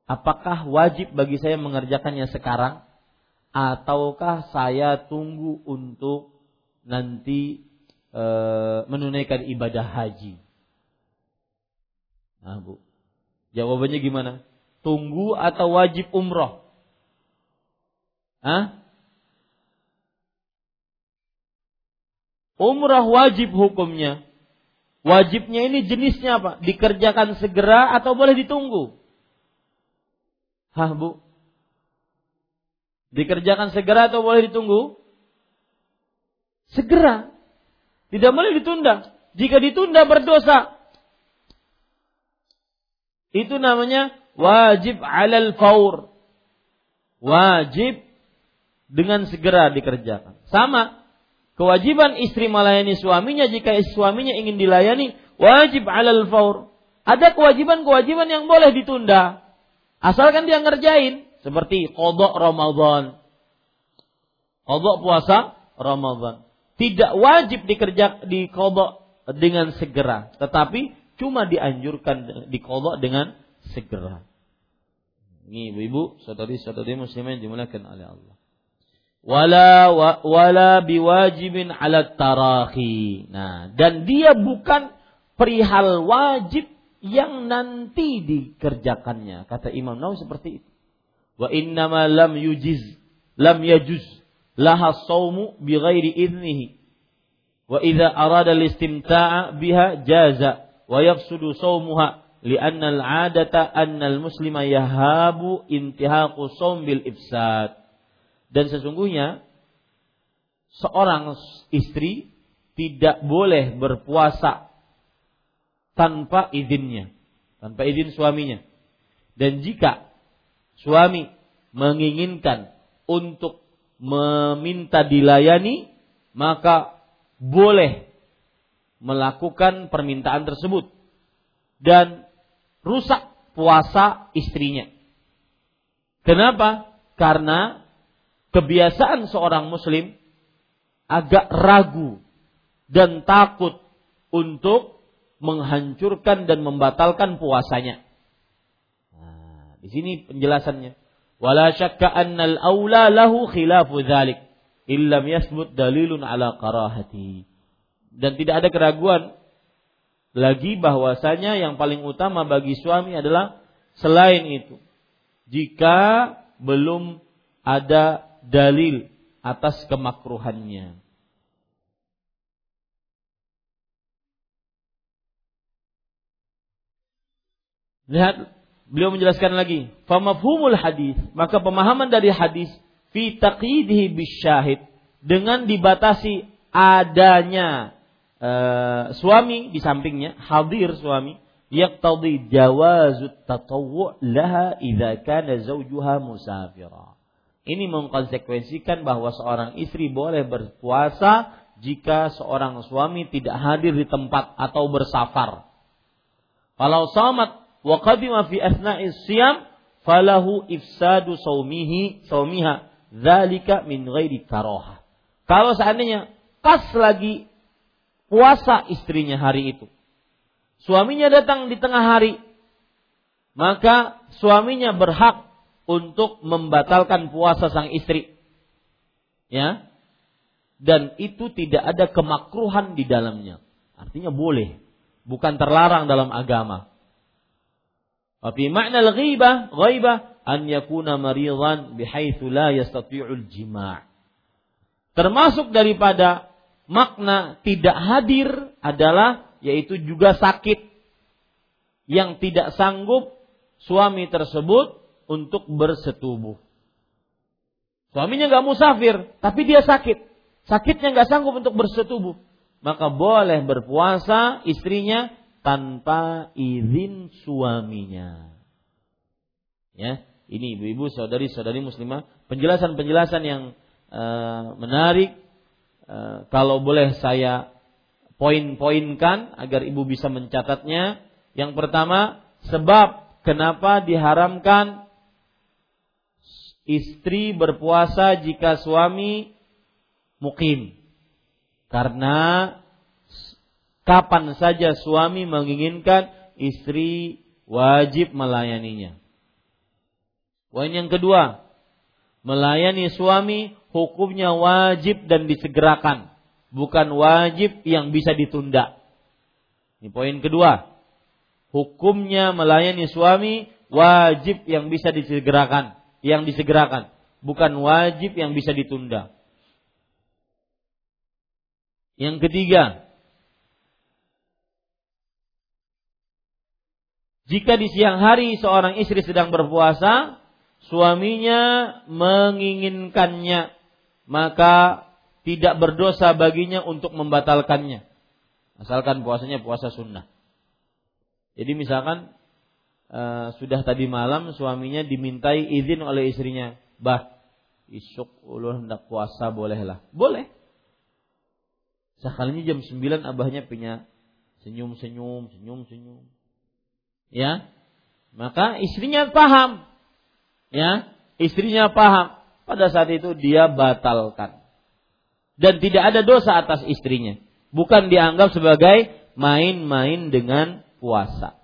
Apakah wajib bagi saya mengerjakannya sekarang? Ataukah saya tunggu untuk nanti e, menunaikan ibadah haji? Nah, Bu. Jawabannya gimana? Tunggu atau wajib umroh? Hah? Umrah wajib hukumnya. Wajibnya ini jenisnya apa? Dikerjakan segera atau boleh ditunggu? Hah bu? Dikerjakan segera atau boleh ditunggu? Segera. Tidak boleh ditunda. Jika ditunda berdosa. Itu namanya wajib alal faur. Wajib dengan segera dikerjakan. Sama kewajiban istri melayani suaminya jika suaminya ingin dilayani wajib alal faur. Ada kewajiban-kewajiban yang boleh ditunda asalkan dia ngerjain seperti kodok Ramadan. Kodok puasa Ramadan. Tidak wajib dikerja di kodok dengan segera, tetapi cuma dianjurkan di kodok dengan segera. Ini ibu-ibu, saudari-saudari muslimah yang dimuliakan oleh Allah wala wala biwajibin ala tarahi. Nah, dan dia bukan perihal wajib yang nanti dikerjakannya. Kata Imam Nawawi seperti itu. Wa innama lam yujiz lam yajuz laha saumu bi ghairi idnihi. Wa idza arada al-istimta'a biha jaza wa yafsudu saumuha li'anna al-'adata anna al-muslima yahabu intihaqu saum bil ifsad. Dan sesungguhnya seorang istri tidak boleh berpuasa tanpa izinnya, tanpa izin suaminya. Dan jika suami menginginkan untuk meminta dilayani, maka boleh melakukan permintaan tersebut dan rusak puasa istrinya. Kenapa? Karena kebiasaan seorang muslim agak ragu dan takut untuk menghancurkan dan membatalkan puasanya. Nah, di sini penjelasannya. Wala syakka annal aula lahu khilafu dzalik illam yasbut dalilun ala karahati. Dan tidak ada keraguan lagi bahwasanya yang paling utama bagi suami adalah selain itu. Jika belum ada dalil atas kemakruhannya. Lihat, beliau menjelaskan lagi, famafhumul hadis, maka pemahaman dari hadis fi taqidihi bisyahid dengan dibatasi adanya uh, suami di sampingnya, hadir suami, yaqtadi jawazut tatawwu' laha idza kana zawjuha musafira. Ini mengkonsekuensikan bahwa seorang istri boleh berpuasa jika seorang suami tidak hadir di tempat atau bersafar. Kalau samat wa qadima fi asna'is siyam falahu ifsadu saumihi saumiha dzalika min ghairi karoha. Kalau seandainya pas lagi puasa istrinya hari itu. Suaminya datang di tengah hari. Maka suaminya berhak untuk membatalkan puasa sang istri. Ya. Dan itu tidak ada kemakruhan di dalamnya. Artinya boleh, bukan terlarang dalam agama. Tapi makna al-ghibah, ghaibah an yakuna maridan bihaitsu la yastati'ul jima'. Termasuk daripada makna tidak hadir adalah yaitu juga sakit yang tidak sanggup suami tersebut untuk bersetubuh. Suaminya nggak musafir, tapi dia sakit. Sakitnya nggak sanggup untuk bersetubuh. Maka boleh berpuasa istrinya tanpa izin suaminya. Ya, ini ibu-ibu, saudari-saudari muslimah, penjelasan-penjelasan yang uh, menarik. Uh, kalau boleh saya poin-poinkan agar ibu bisa mencatatnya. Yang pertama, sebab kenapa diharamkan istri berpuasa jika suami mukim. Karena kapan saja suami menginginkan istri wajib melayaninya. Poin yang kedua, melayani suami hukumnya wajib dan disegerakan, bukan wajib yang bisa ditunda. Ini poin kedua. Hukumnya melayani suami wajib yang bisa disegerakan, yang disegerakan, bukan wajib yang bisa ditunda. Yang ketiga, Jika di siang hari seorang istri sedang berpuasa, suaminya menginginkannya, maka tidak berdosa baginya untuk membatalkannya. Asalkan puasanya puasa sunnah. Jadi misalkan uh, sudah tadi malam suaminya dimintai izin oleh istrinya, bah isuk ulun hendak puasa bolehlah. Boleh. Sekalinya jam 9 abahnya punya senyum-senyum, senyum-senyum ya? Maka istrinya paham. Ya? Istrinya paham. Pada saat itu dia batalkan. Dan tidak ada dosa atas istrinya. Bukan dianggap sebagai main-main dengan puasa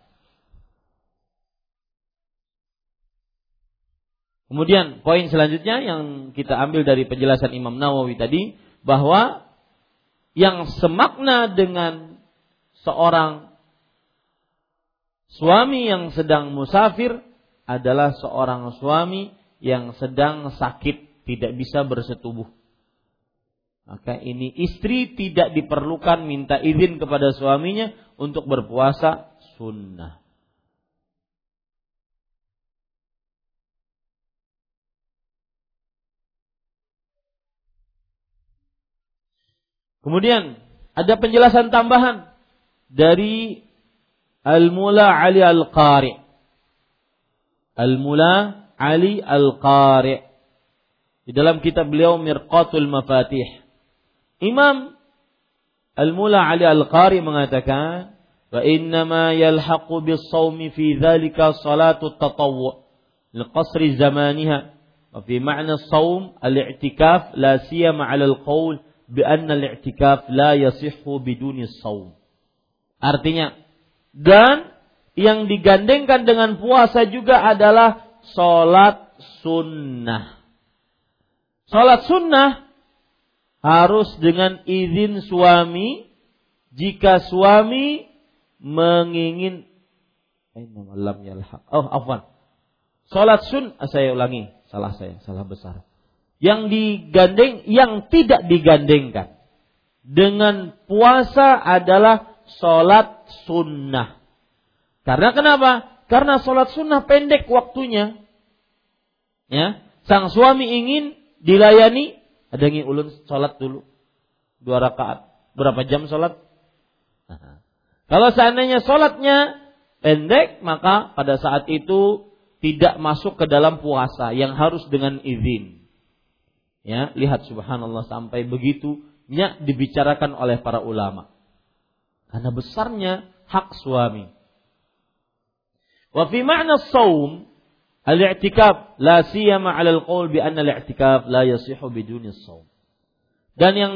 Kemudian poin selanjutnya yang kita ambil dari penjelasan Imam Nawawi tadi bahwa yang semakna dengan seorang Suami yang sedang musafir adalah seorang suami yang sedang sakit, tidak bisa bersetubuh. Maka ini istri tidak diperlukan minta izin kepada suaminya untuk berpuasa sunnah. Kemudian ada penjelasan tambahan dari Al-Mula Ali Al-Qari. Al-Mula Ali Al-Qari. Di dalam kitab beliau Mirqatul Mafatih. Imam Al-Mula Ali Al-Qari mengatakan, "Wa innama yalhaqu bis-shaumi fi dzalika salatu tatawwu liqasri zamaniha." Wa fi ma'na as-shaum al-i'tikaf la siyama 'ala al-qawl بأن الاعتكاف لا يصح بدون الصوم. Artinya dan yang digandengkan dengan puasa juga adalah sholat sunnah. Sholat sunnah harus dengan izin suami jika suami mengingin Oh, afwan. Salat sun ah, saya ulangi, salah saya, salah besar. Yang digandeng, yang tidak digandengkan dengan puasa adalah sholat sunnah. Karena kenapa? Karena sholat sunnah pendek waktunya. Ya, sang suami ingin dilayani, ada yang ulun sholat dulu dua rakaat. Berapa jam sholat? Kalau seandainya sholatnya pendek, maka pada saat itu tidak masuk ke dalam puasa yang harus dengan izin. Ya, lihat subhanallah sampai begitu dibicarakan oleh para ulama. Karena besarnya hak suami. Wa fi ma'na saum al-i'tikaf la siyama 'ala al-qaul bi anna al-i'tikaf la yasihu biduni saum. Dan yang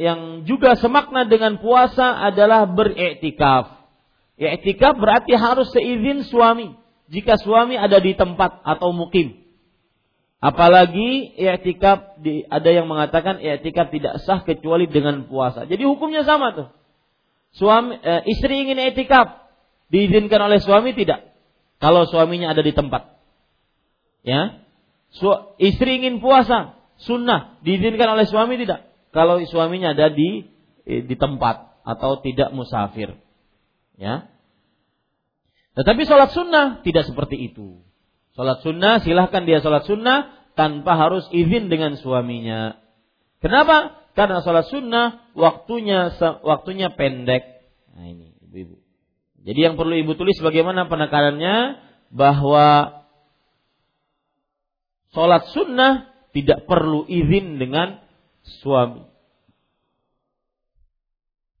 yang juga semakna dengan puasa adalah beriktikaf. Iktikaf berarti harus seizin suami. Jika suami ada di tempat atau mukim. Apalagi i'tikaf ada yang mengatakan i'tikaf tidak sah kecuali dengan puasa. Jadi hukumnya sama tuh. Suami e, istri ingin etikaf, diizinkan oleh suami tidak? Kalau suaminya ada di tempat. Ya. Su- istri ingin puasa, sunnah, diizinkan oleh suami tidak? Kalau suaminya ada di eh, di tempat atau tidak musafir. Ya. Tetapi sholat sunnah tidak seperti itu. Sholat sunnah silahkan dia sholat sunnah tanpa harus izin dengan suaminya. Kenapa? Karena sholat sunnah waktunya waktunya pendek. Nah ini ibu-ibu. Jadi yang perlu ibu tulis bagaimana penekanannya bahwa sholat sunnah tidak perlu izin dengan suami.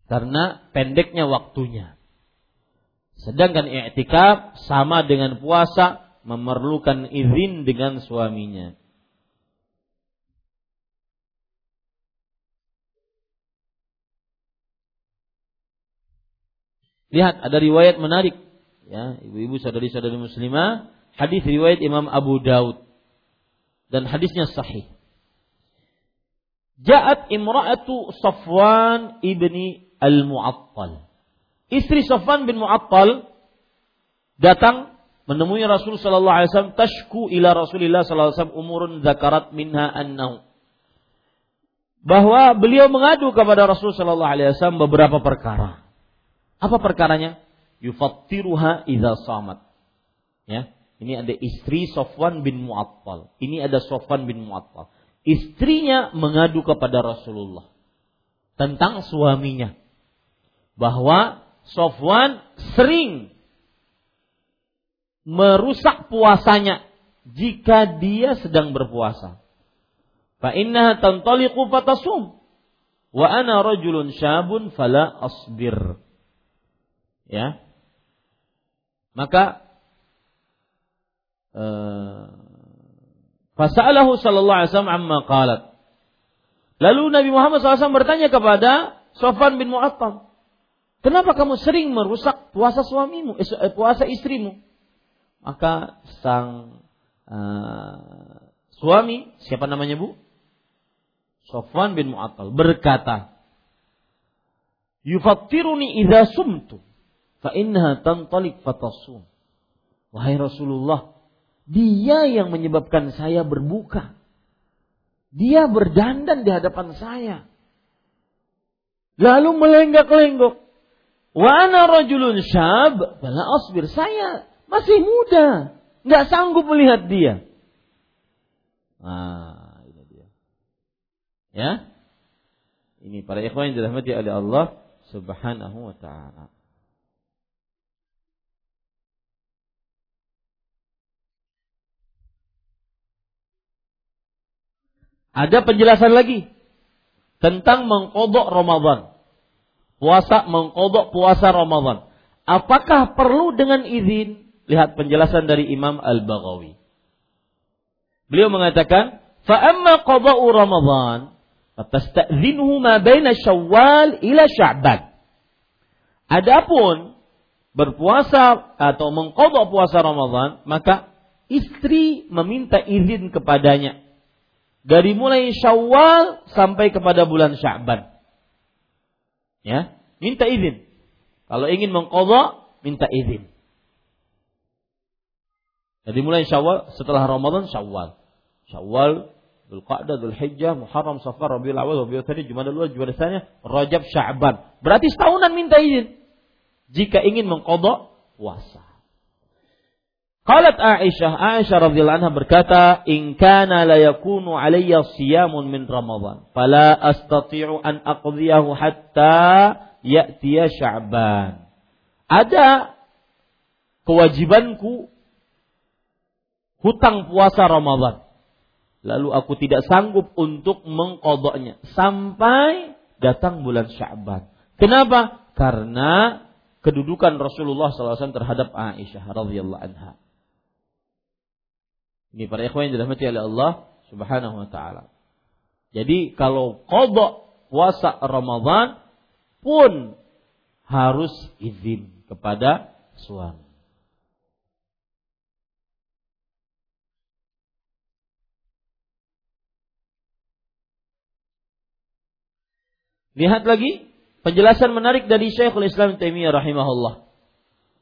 Karena pendeknya waktunya. Sedangkan i'tikaf sama dengan puasa memerlukan izin dengan suaminya. Lihat ada riwayat menarik ya, ibu-ibu saudari-saudari muslimah, hadis riwayat Imam Abu Daud dan hadisnya sahih. Ja'at imra'atu Safwan ibni Al-Mu'attal. Istri Safwan bin Mu'attal datang menemui Rasul sallallahu alaihi wasallam tashku ila Rasulillah sallallahu alaihi wasallam umurun zakarat minha annahu bahwa beliau mengadu kepada Rasul sallallahu alaihi wasallam beberapa perkara. Apa perkaranya? Yufattiruha idza samat. Ya. Ini ada istri Sofwan bin Mu'attal. Ini ada Sofwan bin Mu'attal. Istrinya mengadu kepada Rasulullah tentang suaminya bahwa Sofwan sering merusak puasanya jika dia sedang berpuasa. Fa innaha tantaliqu fatasum. Wa ana rajulun syabun fala asbir. Ya. Maka uh, fasalahu sallallahu alaihi wasallam amma qalat. Lalu Nabi Muhammad SAW bertanya kepada Sofan bin Mu'attal kenapa kamu sering merusak puasa suamimu eh, eh puasa istrimu maka sang uh, suami siapa namanya Bu Sofwan bin Mu'attal berkata yufattiruni idza sumtu fa innaha tantalik fatasum. Wahai Rasulullah, dia yang menyebabkan saya berbuka. Dia berdandan di hadapan saya. Lalu melenggak-lenggok. Wa ana rajulun syab, bala asbir. Saya masih muda, nggak sanggup melihat dia. Ah, ini dia. Ya. Ini para ikhwan yang dirahmati oleh Allah Subhanahu wa taala. Ada penjelasan lagi tentang mengkodok Ramadan. Puasa mengkodok puasa Ramadan. Apakah perlu dengan izin? Lihat penjelasan dari Imam Al-Baghawi. Beliau mengatakan, "Fa'amma qada'u Ramadan, fatasta'dhinuhu ma baina Syawal ila Sya'ban." Adapun berpuasa atau mengkodok puasa Ramadan, maka istri meminta izin kepadanya dari mulai Syawal sampai kepada bulan Sya'ban. Ya, minta izin. Kalau ingin mengqadha, minta izin. Jadi mulai Syawal setelah Ramadan Syawal. Syawal, Dzulqa'dah, Dzulhijjah, Muharram, Safar, Rabiul Awal, Rabiul Tsani, Jumadil Ula, Jumadil Tsani, Rajab, Sya'ban. Berarti setahunan minta izin. Jika ingin mengqadha puasa. Qalat Aisyah, Aisyah radhiyallahu anha berkata, "In kana la yakunu alayya siyamun min Ramadan, fala astati'u an aqdiyahu hatta ya'tiya Sya'ban." Ada kewajibanku hutang puasa Ramadan. Lalu aku tidak sanggup untuk mengkodoknya sampai datang bulan Sya'ban. Kenapa? Karena kedudukan Rasulullah SAW terhadap Aisyah radhiyallahu anha. Ini para ikhwan yang dirahmati oleh Allah Subhanahu wa taala. Jadi kalau kodok puasa Ramadan pun harus izin kepada suami. Lihat lagi penjelasan menarik dari Syekhul Islam Taimiyah rahimahullah.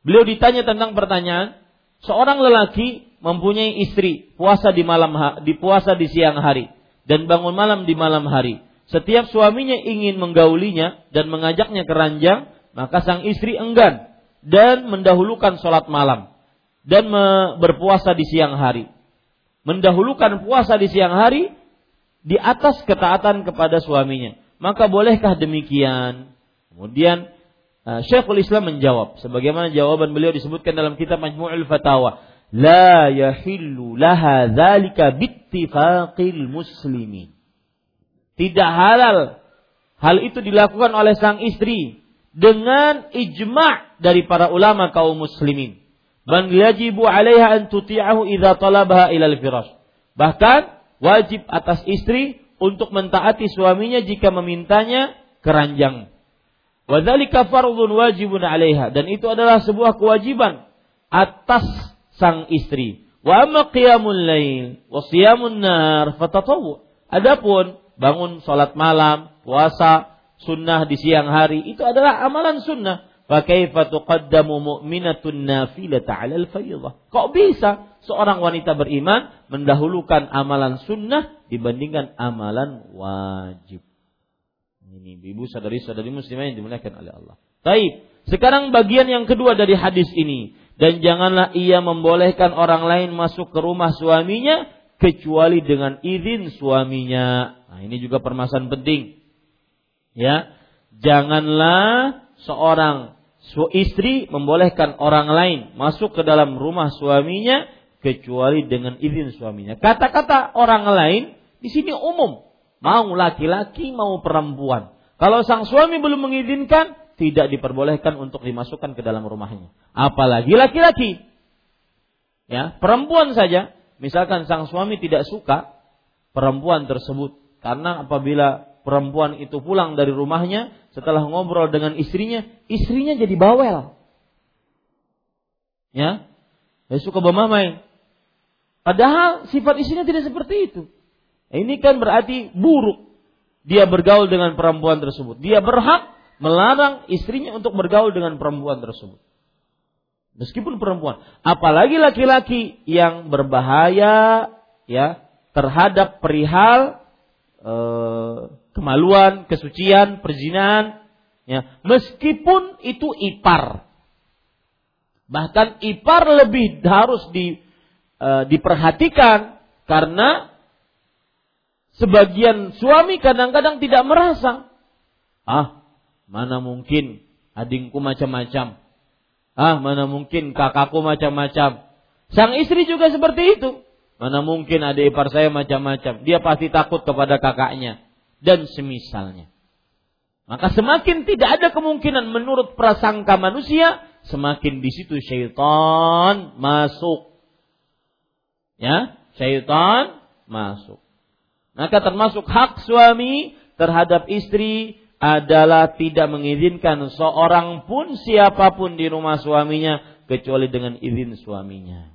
Beliau ditanya tentang pertanyaan seorang lelaki mempunyai istri puasa di malam di puasa di siang hari dan bangun malam di malam hari. Setiap suaminya ingin menggaulinya dan mengajaknya ke ranjang, maka sang istri enggan dan mendahulukan sholat malam dan berpuasa di siang hari. Mendahulukan puasa di siang hari di atas ketaatan kepada suaminya. Maka bolehkah demikian? Kemudian uh, Syekhul Islam menjawab sebagaimana jawaban beliau disebutkan dalam kitab Majmu'ul Fatawa la yahillu laha dzalika bittifaqil muslimin. Tidak halal hal itu dilakukan oleh sang istri dengan ijma' dari para ulama kaum muslimin. Man yajibu 'alaiha an tuti'ahu idza talabaha ila al-firash. Bahkan wajib atas istri untuk mentaati suaminya jika memintanya keranjang. Wadzalika fardhun wajibun 'alaiha dan itu adalah sebuah kewajiban atas sang istri. Wa amma qiyamul lail wa siyamun nar fatatawwu. Adapun bangun salat malam, puasa, sunnah di siang hari itu adalah amalan sunnah. Fakaifa tuqaddamu mu'minatun nafilata 'alal fardhah? Kok bisa seorang wanita beriman mendahulukan amalan sunnah dibandingkan amalan wajib? Ini ibu sadari-sadari muslimah yang dimuliakan oleh Allah. Baik, sekarang bagian yang kedua dari hadis ini dan janganlah ia membolehkan orang lain masuk ke rumah suaminya kecuali dengan izin suaminya. Nah, ini juga permasalahan penting. Ya, janganlah seorang istri membolehkan orang lain masuk ke dalam rumah suaminya kecuali dengan izin suaminya. Kata-kata orang lain di sini umum, mau laki-laki mau perempuan. Kalau sang suami belum mengizinkan, tidak diperbolehkan untuk dimasukkan ke dalam rumahnya. Apalagi laki-laki. Ya, perempuan saja, misalkan sang suami tidak suka perempuan tersebut karena apabila perempuan itu pulang dari rumahnya setelah ngobrol dengan istrinya, istrinya jadi bawel. Ya, dia suka bermamai. Padahal sifat istrinya tidak seperti itu. Ini kan berarti buruk dia bergaul dengan perempuan tersebut. Dia berhak melarang istrinya untuk bergaul dengan perempuan tersebut. Meskipun perempuan, apalagi laki-laki yang berbahaya ya terhadap perihal e, kemaluan, kesucian, perzinahan, ya, meskipun itu ipar. Bahkan ipar lebih harus di, e, diperhatikan karena sebagian suami kadang-kadang tidak merasa, ah Mana mungkin adingku macam-macam. Ah, mana mungkin kakakku macam-macam. Sang istri juga seperti itu. Mana mungkin adik ipar saya macam-macam. Dia pasti takut kepada kakaknya. Dan semisalnya. Maka semakin tidak ada kemungkinan menurut prasangka manusia, semakin di situ syaitan masuk. Ya, syaitan masuk. Maka termasuk hak suami terhadap istri adalah tidak mengizinkan seorang pun siapa pun di rumah suaminya kecuali dengan izin suaminya.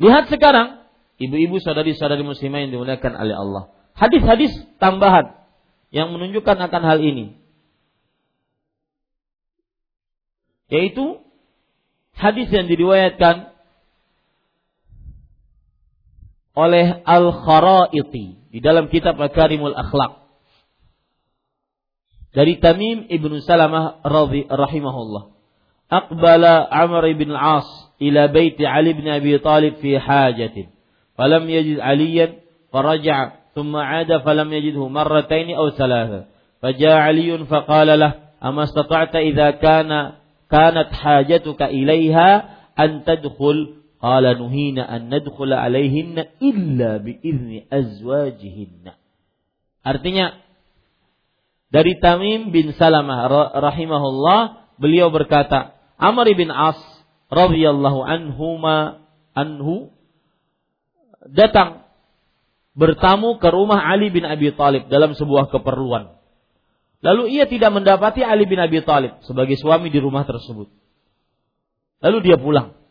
Lihat sekarang, ibu-ibu saudari-saudari muslimah yang dimuliakan oleh Allah. Hadis-hadis tambahan yang menunjukkan akan hal ini. Yaitu hadis yang diriwayatkan oleh Al-Kharaiti di dalam kitab Al-Karimul Akhlaq dari Tamim ibnu Salamah radhi rahimahullah. Aqbala Amr ibn al-As ila bait Ali bin Abi Talib fi hajatin. Falam yajid Aliyan فرجع ثم عاد فلم يجده مرتين أو ثلاثة فجاء علي فقال له أما استطعت إذا كان كانت حاجتك إليها أن تدخل Qala nuhina an nadkhula alaihinna illa biizni azwajihinna. Artinya dari Tamim bin Salamah rahimahullah beliau berkata, Amr bin As radhiyallahu anhuma anhu datang bertamu ke rumah Ali bin Abi Thalib dalam sebuah keperluan. Lalu ia tidak mendapati Ali bin Abi Thalib sebagai suami di rumah tersebut. Lalu dia pulang.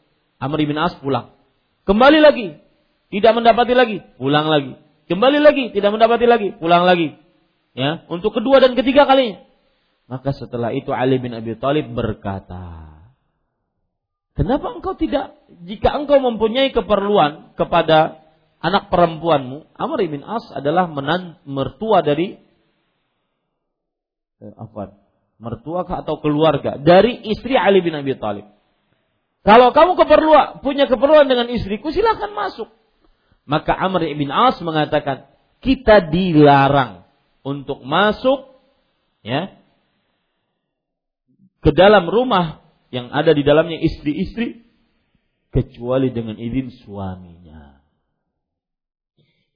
Amr bin As pulang. Kembali lagi. Tidak mendapati lagi. Pulang lagi. Kembali lagi. Tidak mendapati lagi. Pulang lagi ya untuk kedua dan ketiga kalinya. Maka setelah itu Ali bin Abi Thalib berkata, Kenapa engkau tidak jika engkau mempunyai keperluan kepada anak perempuanmu, Amr bin As adalah menan, mertua dari eh, apa? Mertua atau keluarga dari istri Ali bin Abi Thalib. Kalau kamu keperluan punya keperluan dengan istriku silakan masuk. Maka Amr bin As mengatakan, kita dilarang untuk masuk ya ke dalam rumah yang ada di dalamnya istri-istri kecuali dengan izin suaminya.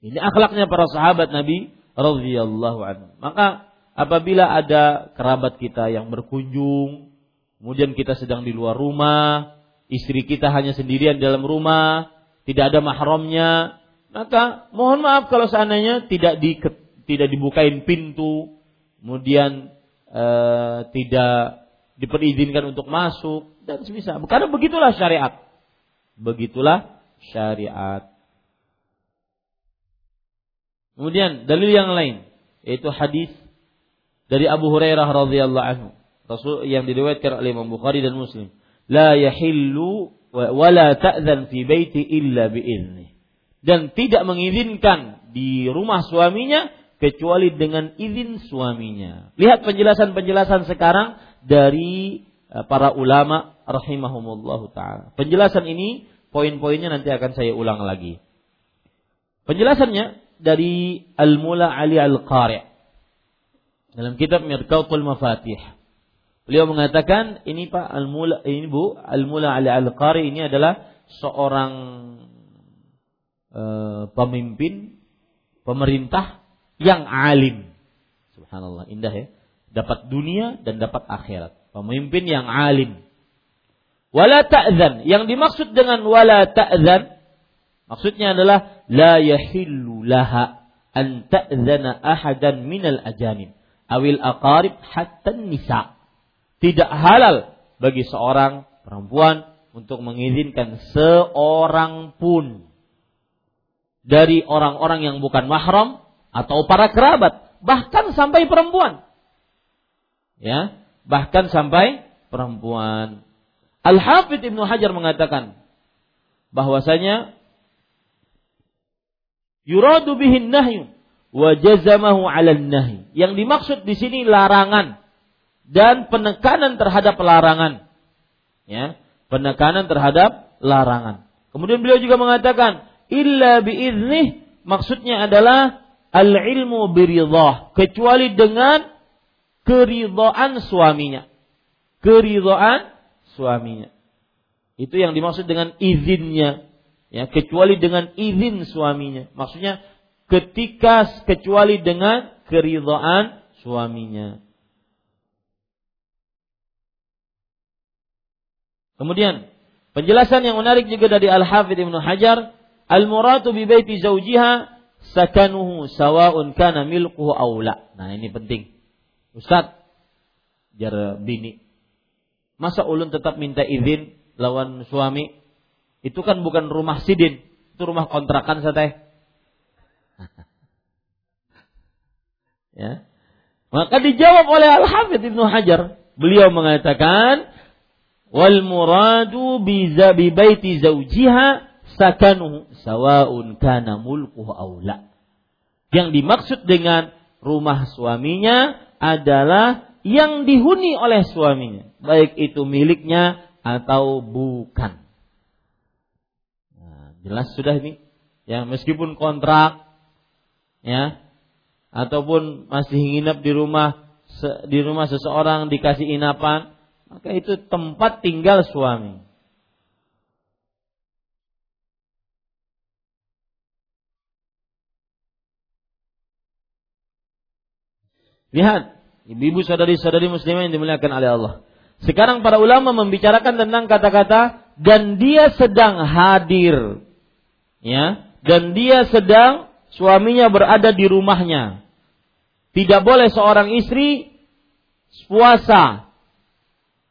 Ini akhlaknya para sahabat Nabi radhiyallahu anhu. Maka apabila ada kerabat kita yang berkunjung, kemudian kita sedang di luar rumah, istri kita hanya sendirian dalam rumah, tidak ada mahramnya, maka mohon maaf kalau seandainya tidak di tidak dibukain pintu, kemudian e, tidak diperizinkan untuk masuk dan semisal. Karena begitulah syariat. Begitulah syariat. Kemudian dalil yang lain yaitu hadis dari Abu Hurairah radhiyallahu anhu. Rasul yang diriwayatkan oleh Imam Bukhari dan Muslim. La yahillu wa la ta'zan fi baiti illa bi'izni. Dan tidak mengizinkan di rumah suaminya kecuali dengan izin suaminya. Lihat penjelasan-penjelasan sekarang dari eh, para ulama rahimahumullah taala. Penjelasan ini poin-poinnya nanti akan saya ulang lagi. Penjelasannya dari Al-Mula Ali Al-Qari' dalam kitab Mirqatul Mafatih. Beliau mengatakan ini Pak Al-Mula ini Bu Al-Mula Ali Al-Qari ini adalah seorang uh, pemimpin pemerintah yang alim. Subhanallah, indah ya. Dapat dunia dan dapat akhirat. Pemimpin yang alim. Wala ta'zan. Yang dimaksud dengan wala ta'zan maksudnya adalah la yahillu laha an ta'zana ahadan minal ajanim awil aqarib hatta nisa. Tidak halal bagi seorang perempuan untuk mengizinkan seorang pun dari orang-orang yang bukan mahram atau para kerabat, bahkan sampai perempuan. Ya, bahkan sampai perempuan. Al-Hafidh Ibnu Hajar mengatakan bahwasanya yuradu bihin nahyu wa jazamahu 'ala nahi. Yang dimaksud di sini larangan dan penekanan terhadap larangan. Ya, penekanan terhadap larangan. Kemudian beliau juga mengatakan illa biiznih maksudnya adalah al-ilmu biridhah kecuali dengan keridhaan suaminya. Keridhaan suaminya. Itu yang dimaksud dengan izinnya. Ya, kecuali dengan izin suaminya. Maksudnya ketika kecuali dengan keridhaan suaminya. Kemudian penjelasan yang menarik juga dari Al-Hafidh Ibnu Hajar, al-muratu bi baiti zaujiha sakanuhu sawa'un kana milquhu aw Nah, ini penting. Ustaz, jar bini. Masa ulun tetap minta izin lawan suami? Itu kan bukan rumah sidin, itu rumah kontrakan saya ya. Maka dijawab oleh Al-Hafidh Ibnu Hajar. Beliau mengatakan, wal muradu bi baiti zaujiha sakanuhu sawa'un kana mulkuhu aula. Yang dimaksud dengan rumah suaminya adalah yang dihuni oleh suaminya, baik itu miliknya atau bukan. Nah, jelas sudah ini. Ya, meskipun kontrak ya ataupun masih nginep di rumah di rumah seseorang dikasih inapan, maka itu tempat tinggal suami. Lihat, ibu-ibu saudari-saudari muslimah yang dimuliakan oleh Allah. Sekarang para ulama membicarakan tentang kata-kata dan dia sedang hadir. Ya, dan dia sedang suaminya berada di rumahnya. Tidak boleh seorang istri puasa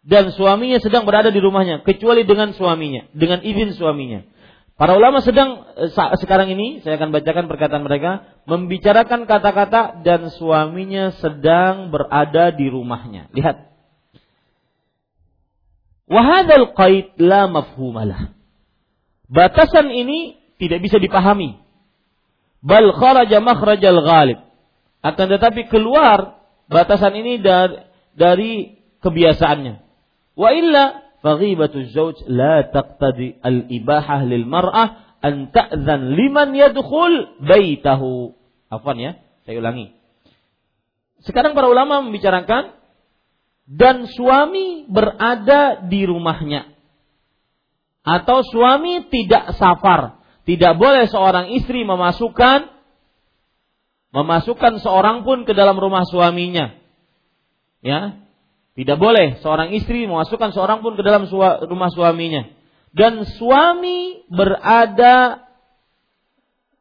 dan suaminya sedang berada di rumahnya kecuali dengan suaminya, dengan izin suaminya. Para ulama sedang eh, sekarang ini saya akan bacakan perkataan mereka membicarakan kata-kata dan suaminya sedang berada di rumahnya. Lihat. Wahadal qaid la mafhumalah. Batasan ini tidak bisa dipahami. Bal kharaja makhrajal ghalib. Akan tetapi keluar batasan ini dari, dari kebiasaannya. Wa illa faghibatu zauj la taqtadi al-ibahah lil mar'ah an ta'zan liman yadkhul baitahu. Afwan ya, saya ulangi. Sekarang para ulama membicarakan dan suami berada di rumahnya. Atau suami tidak safar. Tidak boleh seorang istri memasukkan memasukkan seorang pun ke dalam rumah suaminya. Ya. Tidak boleh seorang istri memasukkan seorang pun ke dalam rumah suaminya. Dan suami berada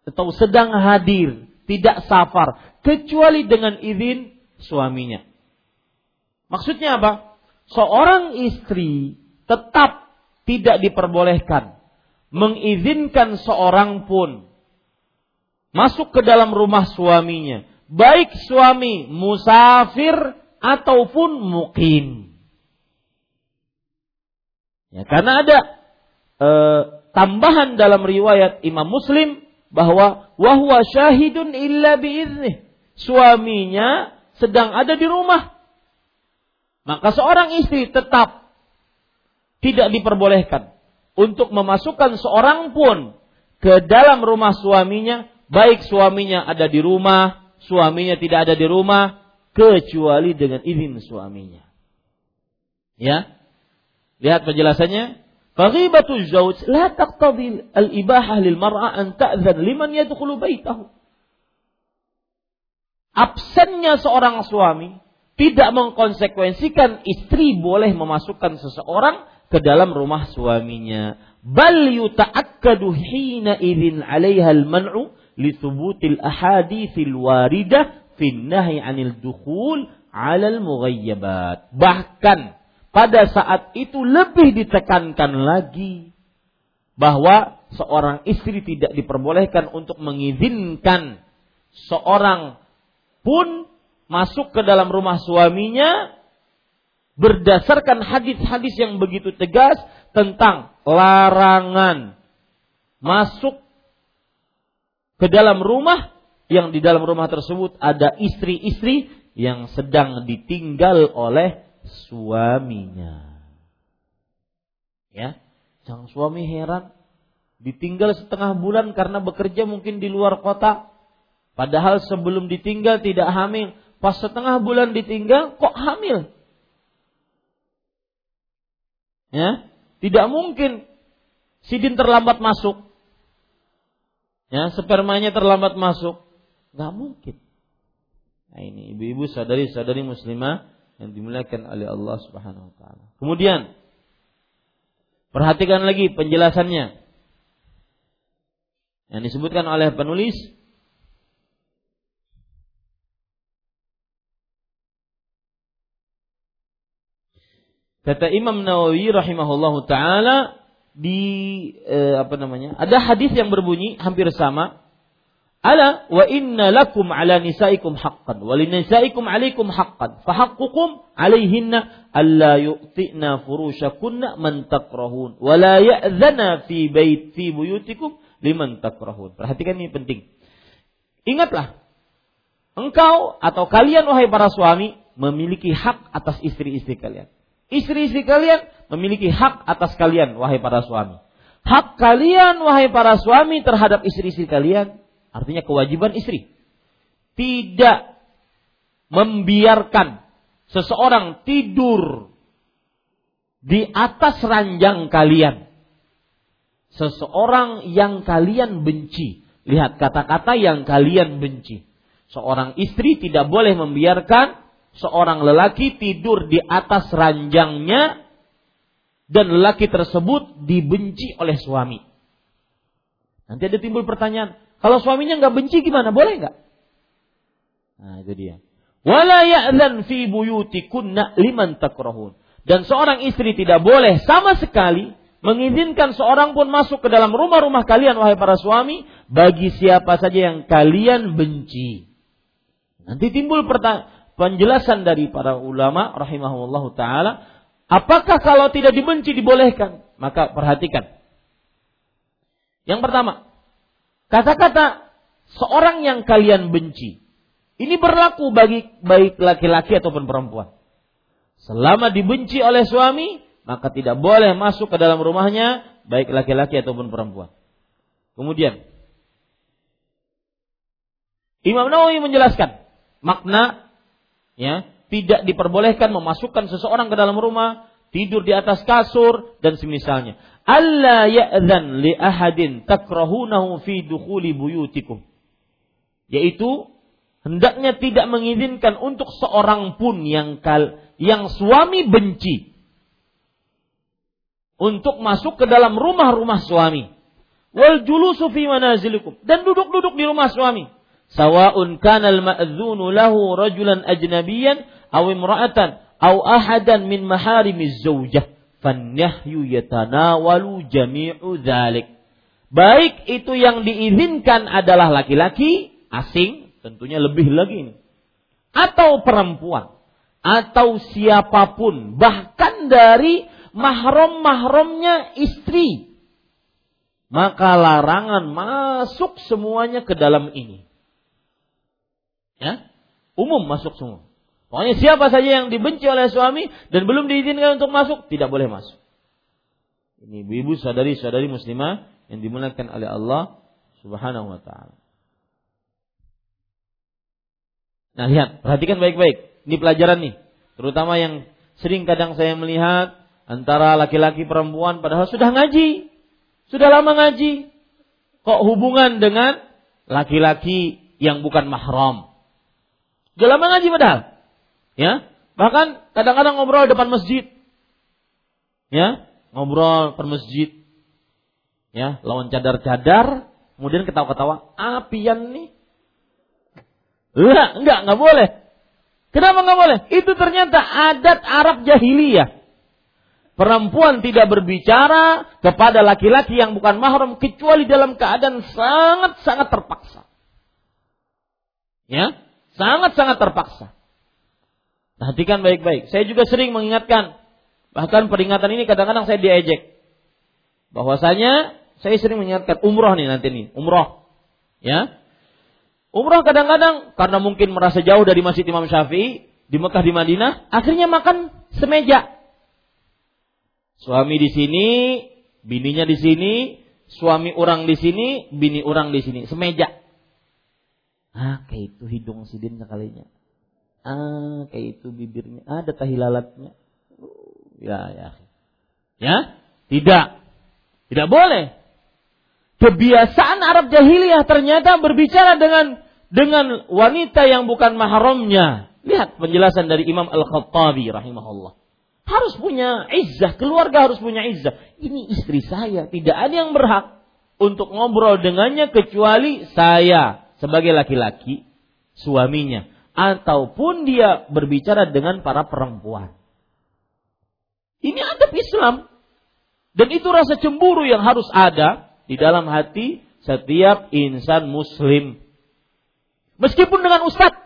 atau sedang hadir, tidak safar, kecuali dengan izin suaminya. Maksudnya apa? Seorang istri tetap tidak diperbolehkan mengizinkan seorang pun masuk ke dalam rumah suaminya, baik suami musafir ataupun mukim. Ya, karena ada e, tambahan dalam riwayat Imam Muslim bahwa wahwa syahidun illa biiznih. Suaminya sedang ada di rumah maka seorang istri tetap tidak diperbolehkan untuk memasukkan seorang pun ke dalam rumah suaminya, baik suaminya ada di rumah, suaminya tidak ada di rumah, kecuali dengan izin suaminya. Ya. Lihat penjelasannya. Faghibatu zauj la taqtadi al-ibahah lil mar'a an ta'zan liman yadkhulu baitahu. Absennya seorang suami tidak mengkonsekuensikan istri boleh memasukkan seseorang ke dalam rumah suaminya. Bal yuta'akkadu hina idzin 'alaiha al-man'u li thubutil ahaditsil waridah fi nahyi 'anil dukhul 'ala al-mughayyabat. Bahkan pada saat itu lebih ditekankan lagi bahwa seorang istri tidak diperbolehkan untuk mengizinkan seorang pun masuk ke dalam rumah suaminya berdasarkan hadis-hadis yang begitu tegas tentang larangan masuk ke dalam rumah yang di dalam rumah tersebut ada istri-istri yang sedang ditinggal oleh suaminya. Ya, sang suami heran ditinggal setengah bulan karena bekerja mungkin di luar kota. Padahal sebelum ditinggal tidak hamil, Pas setengah bulan ditinggal kok hamil. Ya, tidak mungkin sidin terlambat masuk. Ya, spermanya terlambat masuk. Nggak mungkin. Nah ini ibu-ibu sadari-sadari muslimah yang dimuliakan oleh Allah Subhanahu wa taala. Kemudian perhatikan lagi penjelasannya. Yang disebutkan oleh penulis Kata Imam Nawawi rahimahullahu taala di eh, apa namanya? Ada hadis yang berbunyi hampir sama. Ala wa inna lakum ala nisaikum haqqan wa linisaikum alaikum haqqan fa haqqukum alaihinna alla yu'tina furushakunna man takrahun wa la ya'zana fi bait fi buyutikum liman takrahun. Perhatikan ini penting. Ingatlah engkau atau kalian wahai para suami memiliki hak atas istri-istri kalian. Istri-istri kalian memiliki hak atas kalian, wahai para suami. Hak kalian, wahai para suami, terhadap istri-istri kalian, artinya kewajiban istri. Tidak membiarkan seseorang tidur di atas ranjang kalian. Seseorang yang kalian benci. Lihat kata-kata yang kalian benci. Seorang istri tidak boleh membiarkan seorang lelaki tidur di atas ranjangnya dan lelaki tersebut dibenci oleh suami. Nanti ada timbul pertanyaan, kalau suaminya nggak benci gimana? Boleh nggak? Nah itu dia. Wala ya'zan fi buyutikunna liman takrahun. Dan seorang istri tidak boleh sama sekali mengizinkan seorang pun masuk ke dalam rumah-rumah kalian wahai para suami bagi siapa saja yang kalian benci. Nanti timbul penjelasan dari para ulama rahimahullah taala Apakah kalau tidak dibenci dibolehkan? Maka perhatikan. Yang pertama, kata-kata seorang yang kalian benci. Ini berlaku bagi baik laki-laki ataupun perempuan. Selama dibenci oleh suami, maka tidak boleh masuk ke dalam rumahnya baik laki-laki ataupun perempuan. Kemudian Imam Nawawi menjelaskan makna ya tidak diperbolehkan memasukkan seseorang ke dalam rumah, tidur di atas kasur dan semisalnya. Allah ya'zan li ahadin takrahunahu fi dukhuli buyutikum. Yaitu hendaknya tidak mengizinkan untuk seorang pun yang kal yang suami benci untuk masuk ke dalam rumah-rumah suami. Wal julusu fi manazilikum dan duduk-duduk di rumah suami sawa'un kana al-ma'dzunu lahu rajulan ajnabiyan aw imra'atan aw ahadan min maharimiz zaujah fannahyu yatanawalu jami'u dzalik baik itu yang diizinkan adalah laki-laki asing tentunya lebih lagi ini. Atau perempuan atau siapa pun bahkan dari mahram-mahramnya istri. Maka larangan masuk semuanya ke dalam ini. Ya, umum masuk semua. Pokoknya siapa saja yang dibenci oleh suami dan belum diizinkan untuk masuk, tidak boleh masuk. Ini ibu-ibu sadari-sadari muslimah yang dimuliakan oleh Allah Subhanahu wa taala. Nah, lihat, perhatikan baik-baik. Ini pelajaran nih, terutama yang sering kadang saya melihat antara laki-laki perempuan padahal sudah ngaji, sudah lama ngaji. Kok hubungan dengan laki-laki yang bukan mahram? Sudah lama ngaji padahal. Ya. Bahkan kadang-kadang ngobrol depan masjid. Ya, ngobrol depan masjid. Ya, lawan cadar-cadar, kemudian ketawa-ketawa, apian nih. Enggak, enggak, enggak boleh. Kenapa enggak boleh? Itu ternyata adat Arab jahiliyah. Perempuan tidak berbicara kepada laki-laki yang bukan mahram kecuali dalam keadaan sangat-sangat terpaksa. Ya, Sangat-sangat terpaksa. Perhatikan baik-baik. Saya juga sering mengingatkan. Bahkan peringatan ini kadang-kadang saya diejek. Bahwasanya saya sering mengingatkan umroh nih nanti nih. Umroh. Ya. Umroh kadang-kadang karena mungkin merasa jauh dari Masjid Imam Syafi'i. Di Mekah, di Madinah. Akhirnya makan semeja. Suami di sini, bininya di sini, suami orang di sini, bini orang di sini, semeja. Ah, kayak itu hidung sidin sekalinya. Ah, kayak itu bibirnya. Ada tahilalatnya. Ya, ya. Ya? Tidak. Tidak boleh. Kebiasaan Arab jahiliyah ternyata berbicara dengan dengan wanita yang bukan mahramnya. Lihat penjelasan dari Imam Al-Khattabi rahimahullah. Harus punya izzah, keluarga harus punya izzah. Ini istri saya, tidak ada yang berhak untuk ngobrol dengannya kecuali saya sebagai laki-laki suaminya ataupun dia berbicara dengan para perempuan. Ini adab Islam. Dan itu rasa cemburu yang harus ada di dalam hati setiap insan muslim. Meskipun dengan ustadz.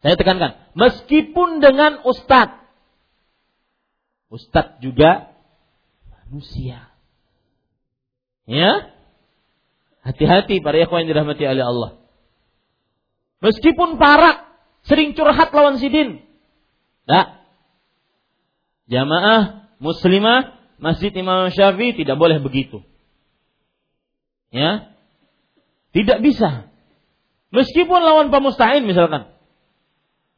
Saya tekankan, meskipun dengan ustadz. Ustadz juga manusia. Ya, Hati-hati para ikhwan yang dirahmati oleh Allah. Meskipun parak, sering curhat lawan sidin. Nah, jamaah muslimah Masjid Imam Syafi'i tidak boleh begitu. Ya. Tidak bisa. Meskipun lawan Pak Musta'in misalkan.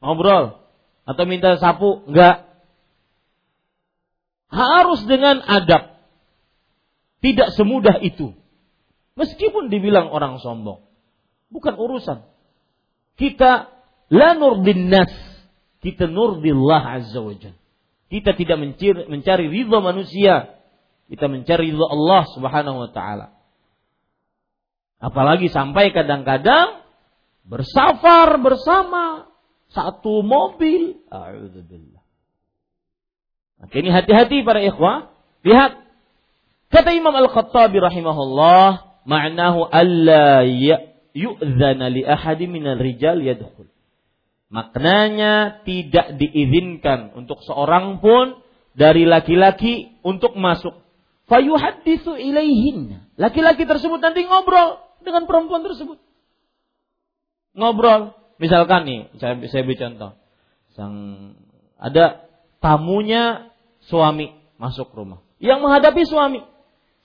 Ngobrol. Atau minta sapu. Enggak. Harus dengan adab. Tidak semudah itu. Meskipun dibilang orang sombong. Bukan urusan. Kita la nurdin nas. Kita nurdillah azza wa jal. Kita tidak mencari, mencari ridha manusia. Kita mencari ridha Allah subhanahu wa ta'ala. Apalagi sampai kadang-kadang bersafar bersama satu mobil. A'udzubillah. Maka ini hati-hati para ikhwah. Lihat. Kata Imam Al-Khattabi rahimahullah ma'nahu alla yu'dzana li ahadi minal rijal yadkhul. Maknanya tidak diizinkan untuk seorang pun dari laki-laki untuk masuk. Fayuhaddisu ilaihin. Laki-laki tersebut nanti ngobrol dengan perempuan tersebut. Ngobrol. Misalkan nih, saya, saya beri contoh. Sang, ada tamunya suami masuk rumah. Yang menghadapi suami.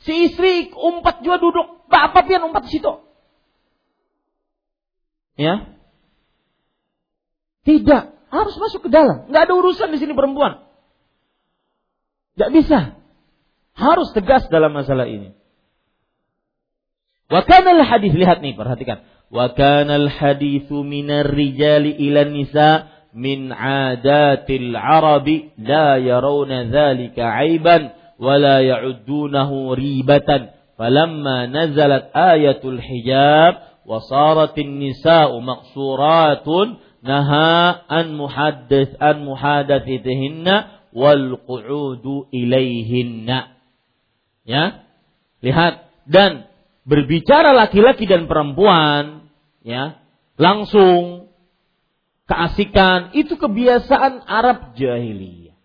Si istri umpat juga duduk. Bapak pian umpat situ. Ya, tidak, harus masuk ke dalam. Nggak ada urusan di sini perempuan. Nggak bisa. Harus tegas dalam masalah ini. Wa kanal hadis lihat nih perhatikan. Wa kanal hadithu minar rijali ila nisa min adatil arabi la yarawna dhalika aiban wa la ribatan. Falamma nazalat ayatul hijab saratin nisa'u maqsuratun naha an muhaddits an muhadatsatihinna qu'udu ilaihinna. Ya. Lihat dan berbicara laki-laki dan perempuan ya, langsung keasikan itu kebiasaan Arab jahiliyah.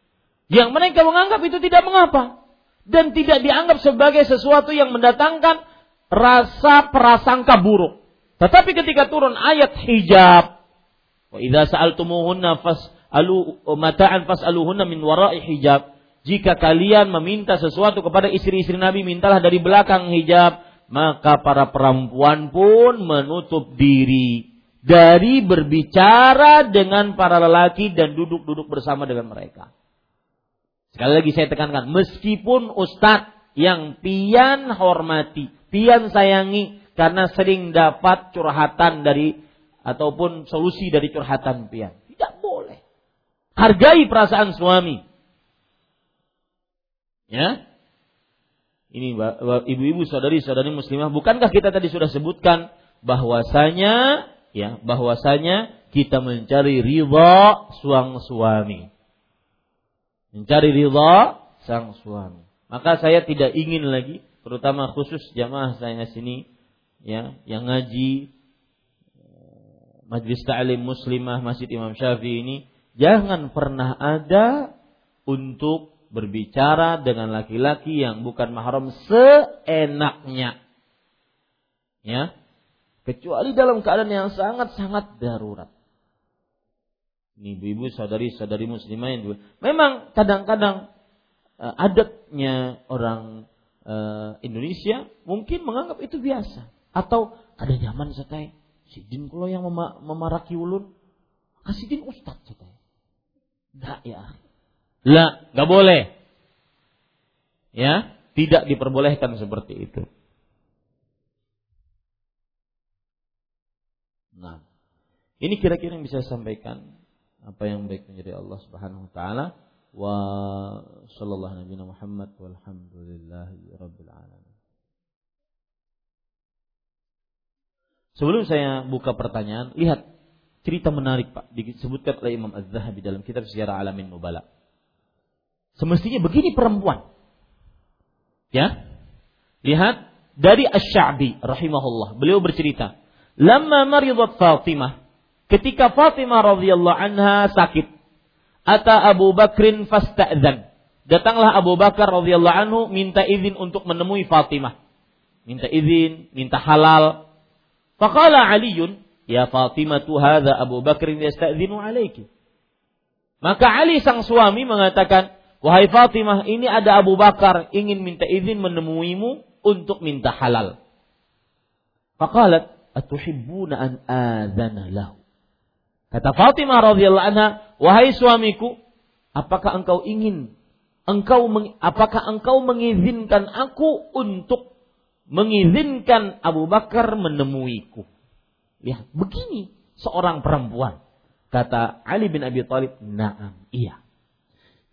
Yang mereka menganggap itu tidak mengapa dan tidak dianggap sebagai sesuatu yang mendatangkan rasa prasangka buruk. Tetapi ketika turun ayat hijab Wa idza sa'altumuhunna fas'alu mata'an fas'aluhunna min wara'i hijab. Jika kalian meminta sesuatu kepada istri-istri Nabi, mintalah dari belakang hijab, maka para perempuan pun menutup diri dari berbicara dengan para lelaki dan duduk-duduk bersama dengan mereka. Sekali lagi saya tekankan, meskipun ustadz yang pian hormati, pian sayangi karena sering dapat curhatan dari ataupun solusi dari curhatan pian. Tidak boleh. Hargai perasaan suami. Ya. Ini ibu-ibu saudari-saudari muslimah, bukankah kita tadi sudah sebutkan bahwasanya ya, bahwasanya kita mencari ridha sang suami. Mencari ridha sang suami. Maka saya tidak ingin lagi terutama khusus jamaah saya sini ya yang ngaji Majlis Ta'lim Muslimah Masjid Imam Syafi'i ini jangan pernah ada untuk berbicara dengan laki-laki yang bukan mahram seenaknya. Ya. Kecuali dalam keadaan yang sangat-sangat darurat. Ini ibu-ibu saudari-saudari muslimah yang juga. Memang kadang-kadang uh, adatnya orang uh, Indonesia mungkin menganggap itu biasa atau ada nyaman setai Sidin kalau yang memaraki ulun, kasih din ustad kita. Enggak ya. Lah, nggak boleh. Ya, tidak diperbolehkan seperti itu. Nah, ini kira-kira yang bisa saya sampaikan apa yang baik menjadi Allah Subhanahu wa taala wa sallallahu nabi Muhammad walhamdulillahi rabbil alamin. Sebelum saya buka pertanyaan, lihat cerita menarik Pak disebutkan oleh Imam Az-Zahabi dalam kitab Sejarah Alamin Nubala. Semestinya begini perempuan. Ya. Lihat dari Asy-Sya'bi rahimahullah. Beliau bercerita, "Lamma maridat Fatimah, ketika Fatimah radhiyallahu anha sakit, ata Abu Bakrin fasta'dzan. Datanglah Abu Bakar radhiyallahu anhu minta izin untuk menemui Fatimah. Minta izin, minta halal Faqala Aliun, ya Fatimah hadza Abu Bakr yasta'dzinu alaiki. Maka Ali sang suami mengatakan, "Wahai Fatimah, ini ada Abu Bakar ingin minta izin menemuimu untuk minta halal." Faqalat, "Atuhibbuna an adzana lahu?" Kata Fatimah radhiyallahu anha, "Wahai suamiku, apakah engkau ingin engkau apakah engkau mengizinkan aku untuk mengizinkan Abu Bakar menemuiku. Ya, begini seorang perempuan. Kata Ali bin Abi Thalib, "Na'am, iya."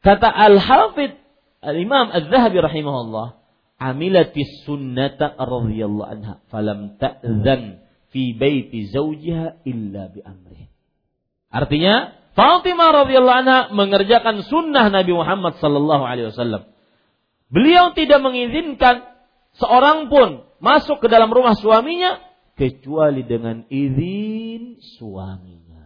Kata Al-Hafidh Al-Imam Az-Zahabi rahimahullah, "Amilatis sunnata radhiyallahu anha, falam ta'zan fi baiti zawjiha illa bi amrih." Artinya, Fatimah radhiyallahu anha mengerjakan sunnah Nabi Muhammad sallallahu alaihi wasallam. Beliau tidak mengizinkan seorang pun masuk ke dalam rumah suaminya kecuali dengan izin suaminya.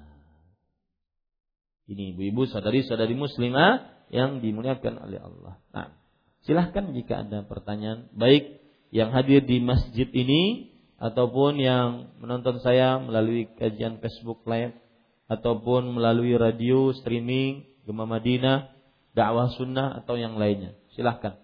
Ini ibu-ibu, saudari-saudari muslimah yang dimuliakan oleh Allah. Nah, silahkan jika ada pertanyaan, baik yang hadir di masjid ini ataupun yang menonton saya melalui kajian Facebook Live ataupun melalui radio streaming Gema Madinah, dakwah sunnah atau yang lainnya. Silahkan.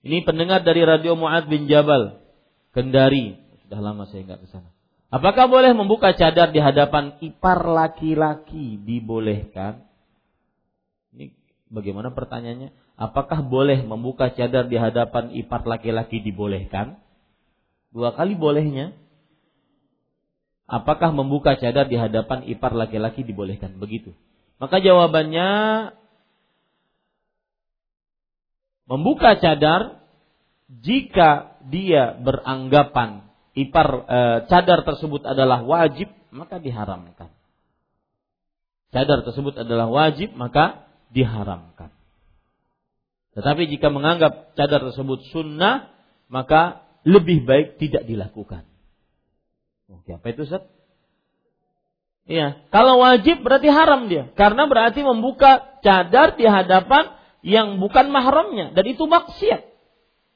Ini pendengar dari radio Muad bin Jabal, Kendari. Sudah lama saya nggak ke sana. Apakah boleh membuka cadar di hadapan ipar laki-laki? Dibolehkan. Ini bagaimana pertanyaannya? Apakah boleh membuka cadar di hadapan ipar laki-laki dibolehkan? Dua kali bolehnya. Apakah membuka cadar di hadapan ipar laki-laki dibolehkan? Begitu. Maka jawabannya membuka cadar jika dia beranggapan ipar e, cadar tersebut adalah wajib maka diharamkan. Cadar tersebut adalah wajib maka diharamkan. Tetapi jika menganggap cadar tersebut sunnah maka lebih baik tidak dilakukan. Oke, apa itu Ustaz? Iya, kalau wajib berarti haram dia, karena berarti membuka cadar di hadapan yang bukan mahramnya dan itu maksiat.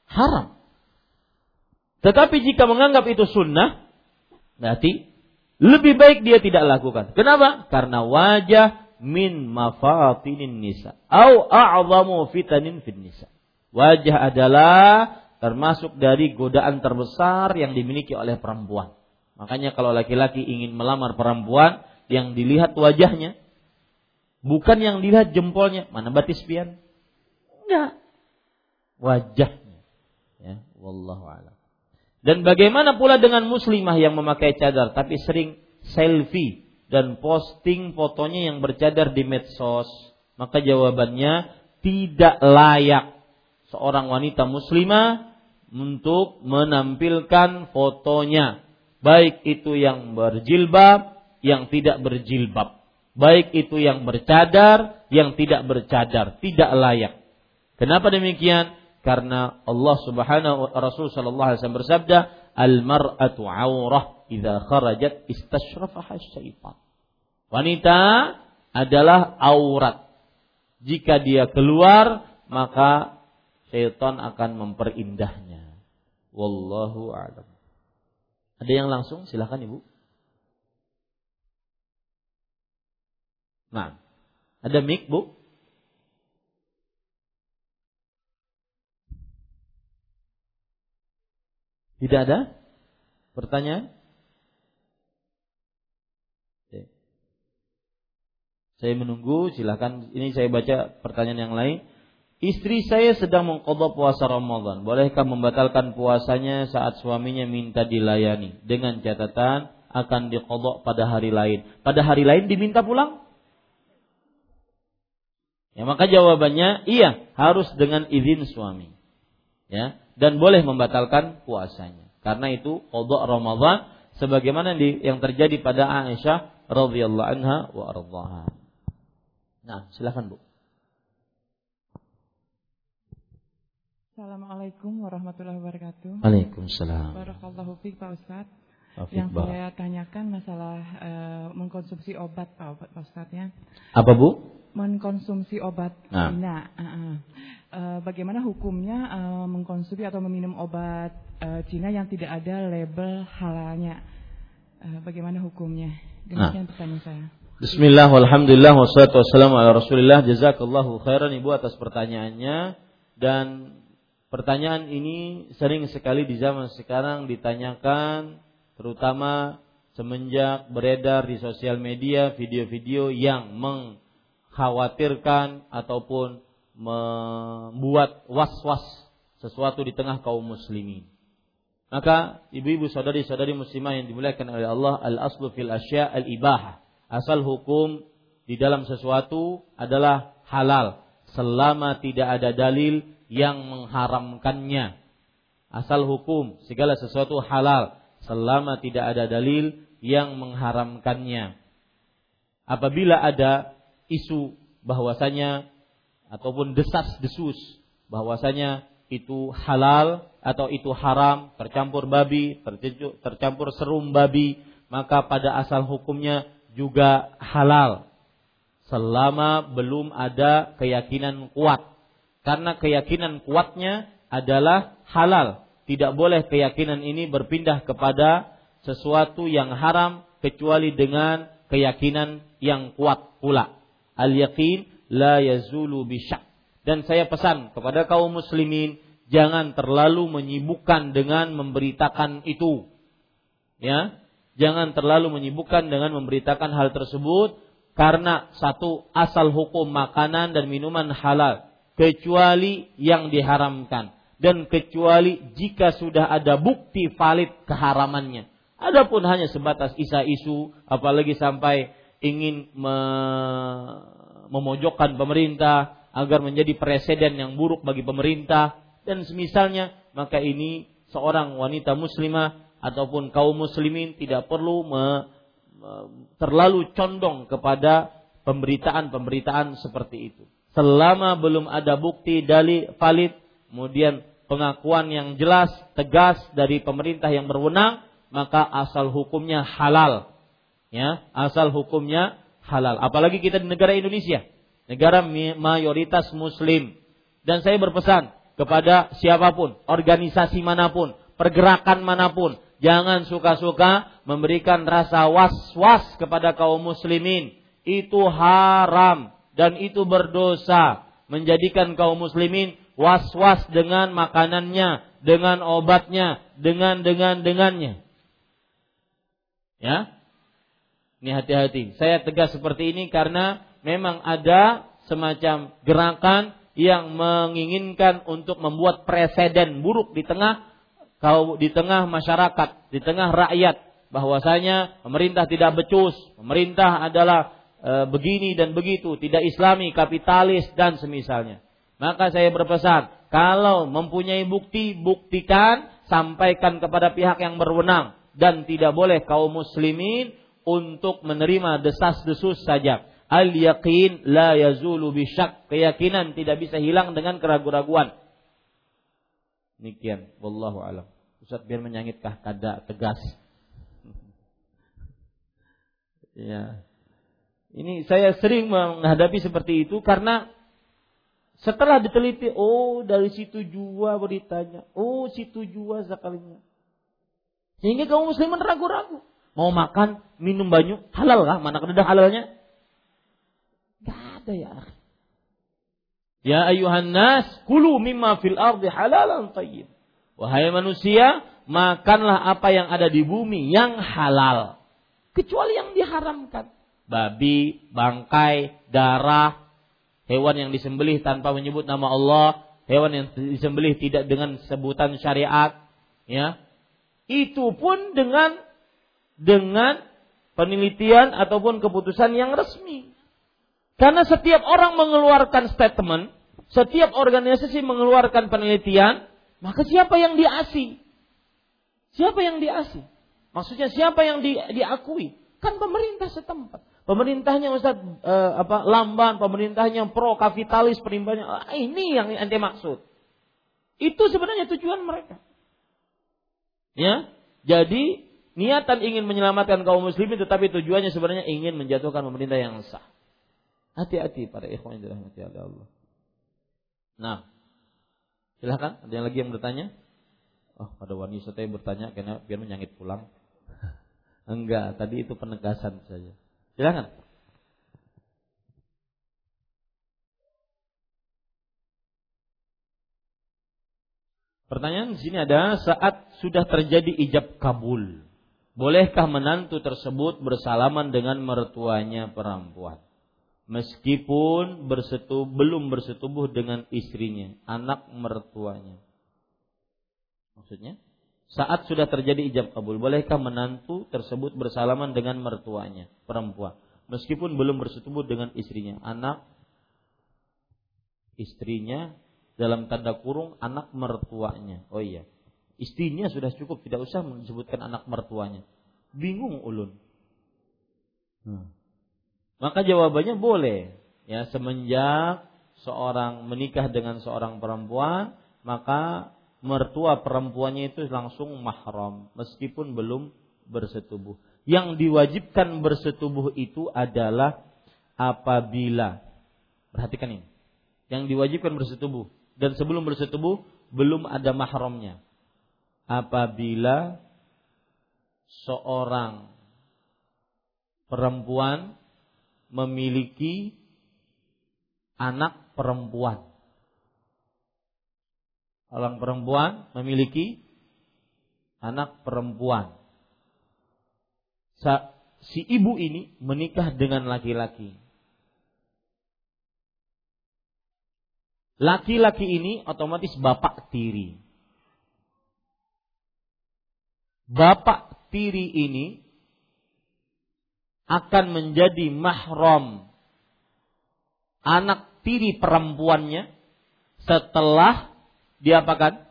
Haram. Tetapi jika menganggap itu sunnah, berarti lebih baik dia tidak lakukan. Kenapa? Karena wajah min mafatinin nisa. Au a'zamu fitanin fin nisa. Wajah adalah termasuk dari godaan terbesar yang dimiliki oleh perempuan. Makanya kalau laki-laki ingin melamar perempuan, yang dilihat wajahnya, bukan yang dilihat jempolnya. Mana batis pian? Enggak. Wajahnya. Ya, wallahu a'lam. Dan bagaimana pula dengan muslimah yang memakai cadar tapi sering selfie dan posting fotonya yang bercadar di medsos? Maka jawabannya tidak layak seorang wanita muslimah untuk menampilkan fotonya. Baik itu yang berjilbab, yang tidak berjilbab. Baik itu yang bercadar, yang tidak bercadar. Tidak layak. Kenapa demikian? Karena Allah Subhanahu wa Rasul sallallahu alaihi wasallam bersabda, "Al-mar'atu 'aurah idza kharajat istashrafaha syaitan." Wanita adalah aurat. Jika dia keluar, maka syaitan akan memperindahnya. Wallahu a'lam. Ada yang langsung? Silakan Ibu. Nah, ada mic, Bu? Tidak ada? Pertanyaan? Oke. Saya menunggu, silakan. Ini saya baca pertanyaan yang lain. Istri saya sedang mengkodok puasa Ramadan. Bolehkah membatalkan puasanya saat suaminya minta dilayani? Dengan catatan akan dikodok pada hari lain. Pada hari lain diminta pulang? Ya, maka jawabannya iya, harus dengan izin suami. Ya, dan boleh membatalkan puasanya. Karena itu qada Ramadan sebagaimana yang terjadi pada Aisyah radhiyallahu anha wa ardhaha. Nah, silakan Bu. Assalamualaikum warahmatullahi wabarakatuh. Waalaikumsalam. Barakallahu fiik Pak Ustaz. yang saya tanyakan masalah uh, mengkonsumsi obat Pak Ustaz ya. Apa Bu? Mengkonsumsi obat nah. Nah, uh, uh. Uh, bagaimana hukumnya uh, mengkonsumsi atau meminum obat uh, Cina yang tidak ada label halalnya? Uh, bagaimana hukumnya? Demikian nah. pertanyaan saya. Bismillah, walhamdulillah, wassalatu wassalamu ala rasulillah Jazakallahu khairan Ibu atas pertanyaannya Dan pertanyaan ini sering sekali di zaman sekarang ditanyakan Terutama semenjak beredar di sosial media video-video yang mengkhawatirkan Ataupun membuat was-was sesuatu di tengah kaum muslimin. Maka ibu-ibu saudari-saudari muslimah yang dimuliakan oleh Allah, al-aslu fil asya al-ibahah. Asal hukum di dalam sesuatu adalah halal selama tidak ada dalil yang mengharamkannya. Asal hukum segala sesuatu halal selama tidak ada dalil yang mengharamkannya. Apabila ada isu bahwasanya ataupun desas-desus bahwasanya itu halal atau itu haram, tercampur babi, tercampur serum babi, maka pada asal hukumnya juga halal. selama belum ada keyakinan kuat. Karena keyakinan kuatnya adalah halal. Tidak boleh keyakinan ini berpindah kepada sesuatu yang haram kecuali dengan keyakinan yang kuat pula. Al-yaqin la yazulu bisyak. Dan saya pesan kepada kaum muslimin jangan terlalu menyibukkan dengan memberitakan itu. Ya, jangan terlalu menyibukkan dengan memberitakan hal tersebut karena satu asal hukum makanan dan minuman halal kecuali yang diharamkan dan kecuali jika sudah ada bukti valid keharamannya. Adapun hanya sebatas isa-isu apalagi sampai ingin me memojokkan pemerintah agar menjadi presiden yang buruk bagi pemerintah dan semisalnya maka ini seorang wanita muslimah ataupun kaum muslimin tidak perlu me, terlalu condong kepada pemberitaan-pemberitaan seperti itu. Selama belum ada bukti dalil valid, kemudian pengakuan yang jelas, tegas dari pemerintah yang berwenang, maka asal hukumnya halal. Ya, asal hukumnya halal. Apalagi kita di negara Indonesia, negara mayoritas muslim. Dan saya berpesan kepada siapa pun, organisasi mana pun, pergerakan mana pun, Jangan suka-suka memberikan rasa was-was kepada kaum muslimin. Itu haram dan itu berdosa. Menjadikan kaum muslimin was-was dengan makanannya, dengan obatnya, dengan dengan dengannya. Ya. Ini hati-hati. Saya tegas seperti ini karena memang ada semacam gerakan yang menginginkan untuk membuat presiden buruk di tengah kau di tengah masyarakat, di tengah rakyat bahwasanya pemerintah tidak becus, pemerintah adalah e, begini dan begitu, tidak islami, kapitalis dan semisalnya. Maka saya berpesan, kalau mempunyai bukti, buktikan, sampaikan kepada pihak yang berwenang dan tidak boleh kaum muslimin untuk menerima desas-desus saja. Al yaqin la yazulu bisyak. Keyakinan tidak bisa hilang dengan keraguan-raguan. Demikian, wallahu alam. Ustaz biar menyangitkah kada tegas? ya. Ini saya sering menghadapi seperti itu karena setelah diteliti, oh dari situ jua beritanya, oh situ jua zakalinya. Sehingga kaum muslimin ragu-ragu. Mau makan, minum banyu, halal kah? Mana ada halalnya? Gak ada ya. Ya ayuhan nas, kulu mimma fil ardi halalan tayyib. Wahai manusia, makanlah apa yang ada di bumi yang halal. Kecuali yang diharamkan. Babi, bangkai, darah, hewan yang disembelih tanpa menyebut nama Allah, hewan yang disembelih tidak dengan sebutan syariat, ya. Itu pun dengan dengan penelitian ataupun keputusan yang resmi. Karena setiap orang mengeluarkan statement, setiap organisasi mengeluarkan penelitian, maka siapa yang diasi? Siapa yang diasi? Maksudnya siapa yang di, diakui? Kan pemerintah setempat. Pemerintahnya Ustaz eh, apa lamban, pemerintahnya pro kapitalis, perimbanya. Ah, ini yang ente maksud. Itu sebenarnya tujuan mereka. Ya. Jadi niatan ingin menyelamatkan kaum muslimin tetapi tujuannya sebenarnya ingin menjatuhkan pemerintah yang sah. Hati-hati para ikhwan yang dirahmati Allah. Nah, Silahkan, ada yang lagi yang bertanya? Oh, ada wanita yang bertanya karena biar menyangit pulang. Enggak, tadi itu penegasan saja. Silahkan. Pertanyaan di sini ada saat sudah terjadi ijab kabul, bolehkah menantu tersebut bersalaman dengan mertuanya perempuan? meskipun bersetubuh, belum bersetubuh dengan istrinya, anak mertuanya. Maksudnya, saat sudah terjadi ijab kabul, bolehkah menantu tersebut bersalaman dengan mertuanya, perempuan, meskipun belum bersetubuh dengan istrinya, anak istrinya dalam tanda kurung anak mertuanya. Oh iya, istrinya sudah cukup, tidak usah menyebutkan anak mertuanya. Bingung ulun. Hmm. Maka jawabannya boleh. Ya, semenjak seorang menikah dengan seorang perempuan, maka mertua perempuannya itu langsung mahram meskipun belum bersetubuh. Yang diwajibkan bersetubuh itu adalah apabila perhatikan ini yang diwajibkan bersetubuh dan sebelum bersetubuh belum ada mahramnya apabila seorang perempuan memiliki anak perempuan. Orang perempuan memiliki anak perempuan. Si ibu ini menikah dengan laki-laki. Laki-laki ini otomatis bapak tiri. Bapak tiri ini akan menjadi mahram anak tiri perempuannya setelah diapakan?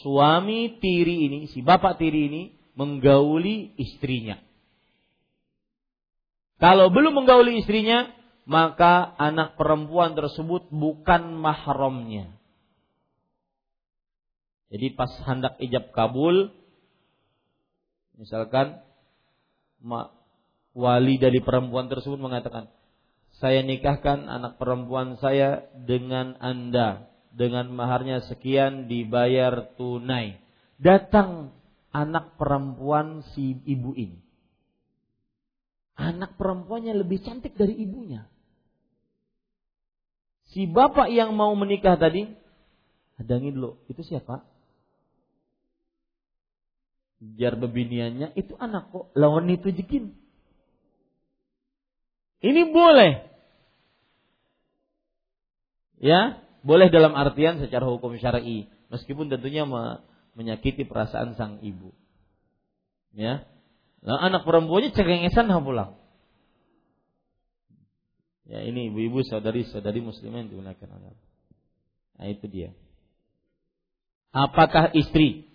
Suami tiri ini, si bapak tiri ini menggauli istrinya. Kalau belum menggauli istrinya, maka anak perempuan tersebut bukan mahramnya. Jadi pas hendak ijab kabul, misalkan wali dari perempuan tersebut mengatakan, saya nikahkan anak perempuan saya dengan Anda dengan maharnya sekian dibayar tunai. Datang anak perempuan si ibu ini. Anak perempuannya lebih cantik dari ibunya. Si bapak yang mau menikah tadi, hadangin dulu, itu siapa? Jar bebiniannya itu anak kok, lawan itu jekin. Ini boleh. Ya, boleh dalam artian secara hukum syar'i, meskipun tentunya menyakiti perasaan sang ibu. Ya. Nah, anak perempuannya cengengesan pulang. Ya, ini ibu-ibu saudari-saudari muslimah yang digunakan oleh Nah, itu dia. Apakah istri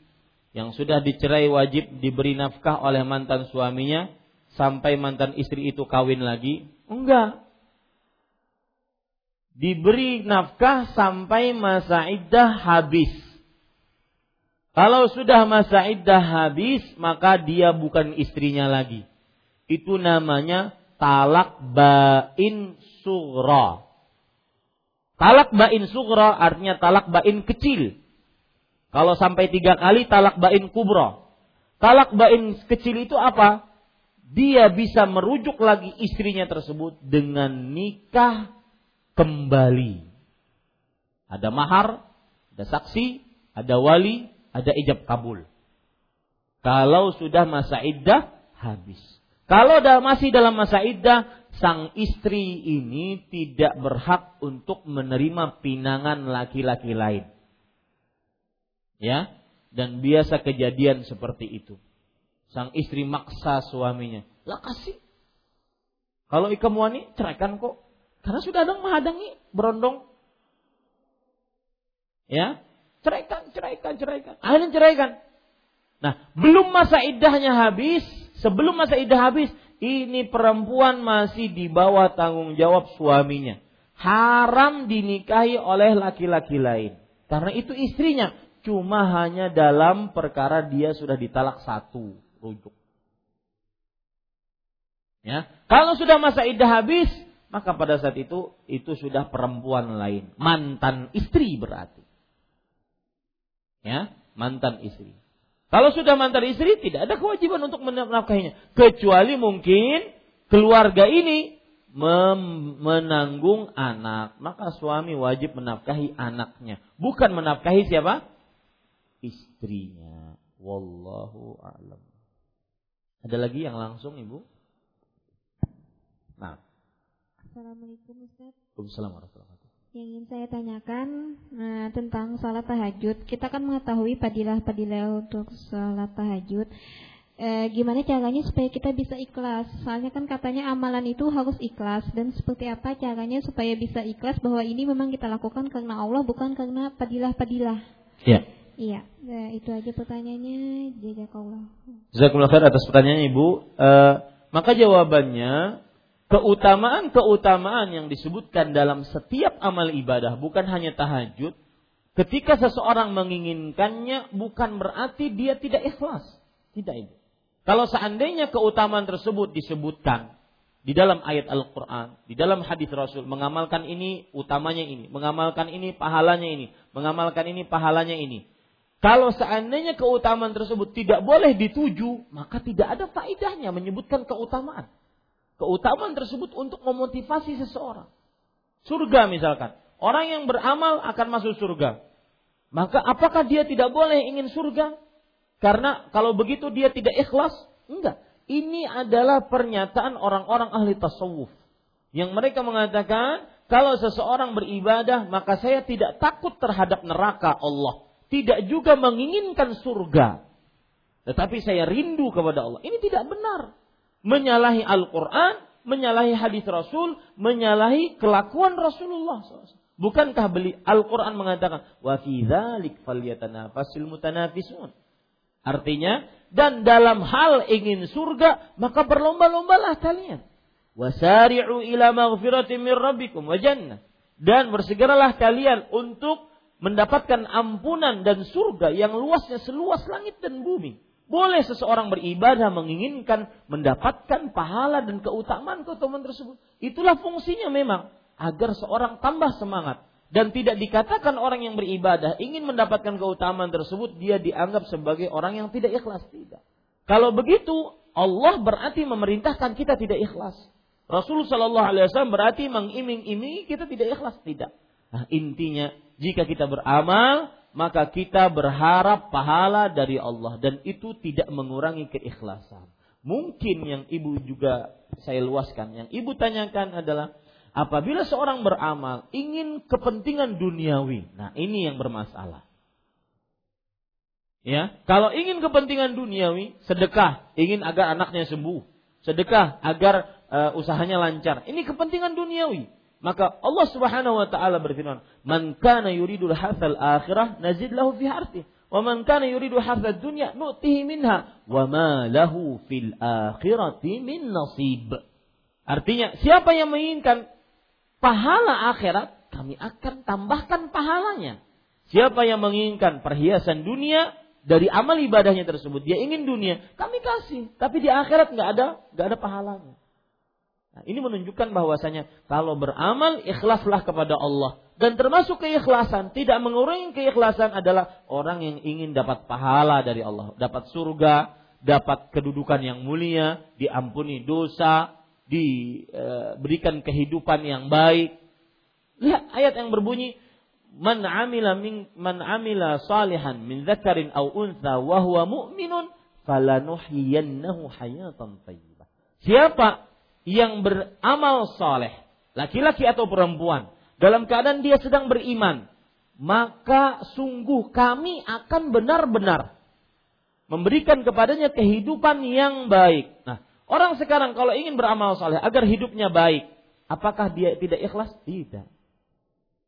yang sudah dicerai wajib diberi nafkah oleh mantan suaminya sampai mantan istri itu kawin lagi? Enggak diberi nafkah sampai masa iddah habis. Kalau sudah masa iddah habis, maka dia bukan istrinya lagi. Itu namanya talak bain sugra. Talak bain sugra artinya talak bain kecil. Kalau sampai tiga kali talak bain kubro. Talak bain kecil itu apa? Dia bisa merujuk lagi istrinya tersebut dengan nikah kembali. Ada mahar, ada saksi, ada wali, ada ijab kabul. Kalau sudah masa iddah habis. Kalau masih dalam masa iddah, sang istri ini tidak berhak untuk menerima pinangan laki-laki lain. Ya, dan biasa kejadian seperti itu. Sang istri maksa suaminya, lah kasih. Kalau ikam wani ceraikan kok. Karena sudah ada menghadangi berondong. Ya, ceraikan, ceraikan, ceraikan. Akhirnya ceraikan. Nah, belum masa iddahnya habis, sebelum masa iddah habis, ini perempuan masih di bawah tanggung jawab suaminya. Haram dinikahi oleh laki-laki lain. Karena itu istrinya. Cuma hanya dalam perkara dia sudah ditalak satu rujuk. Ya, kalau sudah masa iddah habis, maka pada saat itu itu sudah perempuan lain, mantan istri berarti. Ya, mantan istri. Kalau sudah mantan istri tidak ada kewajiban untuk menafkahinya, kecuali mungkin keluarga ini menanggung anak, maka suami wajib menafkahi anaknya, bukan menafkahi siapa? Istrinya. Wallahu a'lam. Ada lagi yang langsung Ibu? Nah. Assalamualaikum Ustaz. Waalaikumsalam warahmatullahi Yang ingin saya tanyakan nah, tentang sholat tahajud. Kita kan mengetahui padilah-padilah untuk sholat tahajud. E, gimana caranya supaya kita bisa ikhlas? Soalnya kan katanya amalan itu harus ikhlas dan seperti apa caranya supaya bisa ikhlas bahwa ini memang kita lakukan karena Allah bukan karena padilah-padilah. Iya. Iya, nah, itu aja pertanyaannya. Jazakallah. Jazakumullah khair atas pertanyaan Ibu. E, maka jawabannya keutamaan-keutamaan yang disebutkan dalam setiap amal ibadah bukan hanya tahajud ketika seseorang menginginkannya bukan berarti dia tidak ikhlas tidak itu kalau seandainya keutamaan tersebut disebutkan di dalam ayat Al-Quran, di dalam hadis Rasul, mengamalkan ini utamanya ini, mengamalkan ini pahalanya ini, mengamalkan ini pahalanya ini. Kalau seandainya keutamaan tersebut tidak boleh dituju, maka tidak ada faedahnya menyebutkan keutamaan. Keutamaan tersebut untuk memotivasi seseorang. Surga misalkan. Orang yang beramal akan masuk surga. Maka apakah dia tidak boleh ingin surga? Karena kalau begitu dia tidak ikhlas? Enggak. Ini adalah pernyataan orang-orang ahli tasawuf. Yang mereka mengatakan, kalau seseorang beribadah, maka saya tidak takut terhadap neraka Allah. Tidak juga menginginkan surga. Tetapi saya rindu kepada Allah. Ini tidak benar. Menyalahi Al-Quran, menyalahi hadis Rasul, menyalahi kelakuan Rasulullah. Bukankah beli Al-Quran mengatakan, wa fi mutanafisun. Artinya, dan dalam hal ingin surga, maka berlomba-lombalah kalian. Wasari'u ila min rabbikum wa jannah. Dan bersegeralah kalian untuk mendapatkan ampunan dan surga yang luasnya seluas langit dan bumi. Boleh seseorang beribadah menginginkan mendapatkan pahala dan keutamaan keutamaan tersebut. Itulah fungsinya memang agar seorang tambah semangat dan tidak dikatakan orang yang beribadah ingin mendapatkan keutamaan tersebut dia dianggap sebagai orang yang tidak ikhlas tidak. Kalau begitu Allah berarti memerintahkan kita tidak ikhlas. Rasulullah Wasallam berarti mengiming-imingi kita tidak ikhlas tidak. Nah intinya jika kita beramal maka kita berharap pahala dari Allah dan itu tidak mengurangi keikhlasan. Mungkin yang ibu juga saya luaskan, yang ibu tanyakan adalah Apabila seorang beramal ingin kepentingan duniawi, nah ini yang bermasalah. Ya, kalau ingin kepentingan duniawi, sedekah, ingin agar anaknya sembuh, sedekah agar uh, usahanya lancar. Ini kepentingan duniawi. Maka Allah Subhanahu wa taala berfirman, "Man kana yuridul harsal akhirah nazid lahu fi harthi, wa man kana yuridu harsad dunya nu'tihi minha, wa ma lahu fil akhirati min nasib." Artinya, siapa yang menginginkan pahala akhirat, kami akan tambahkan pahalanya. Siapa yang menginginkan perhiasan dunia dari amal ibadahnya tersebut, dia ingin dunia, kami kasih. Tapi di akhirat nggak ada, nggak ada pahalanya. Nah, ini menunjukkan bahwasanya kalau beramal ikhlaslah kepada Allah dan termasuk keikhlasan tidak mengurangi keikhlasan adalah orang yang ingin dapat pahala dari Allah, dapat surga, dapat kedudukan yang mulia, diampuni dosa, diberikan kehidupan yang baik. Lihat ayat yang berbunyi man amila min man amila salihan min dzakarin aw untha wa huwa mu'minun falanuhyiyannahu hayatan thayyibah. Siapa yang beramal saleh, laki-laki atau perempuan, dalam keadaan dia sedang beriman, maka sungguh kami akan benar-benar memberikan kepadanya kehidupan yang baik. Nah, Orang sekarang kalau ingin beramal saleh agar hidupnya baik, apakah dia tidak ikhlas? Tidak.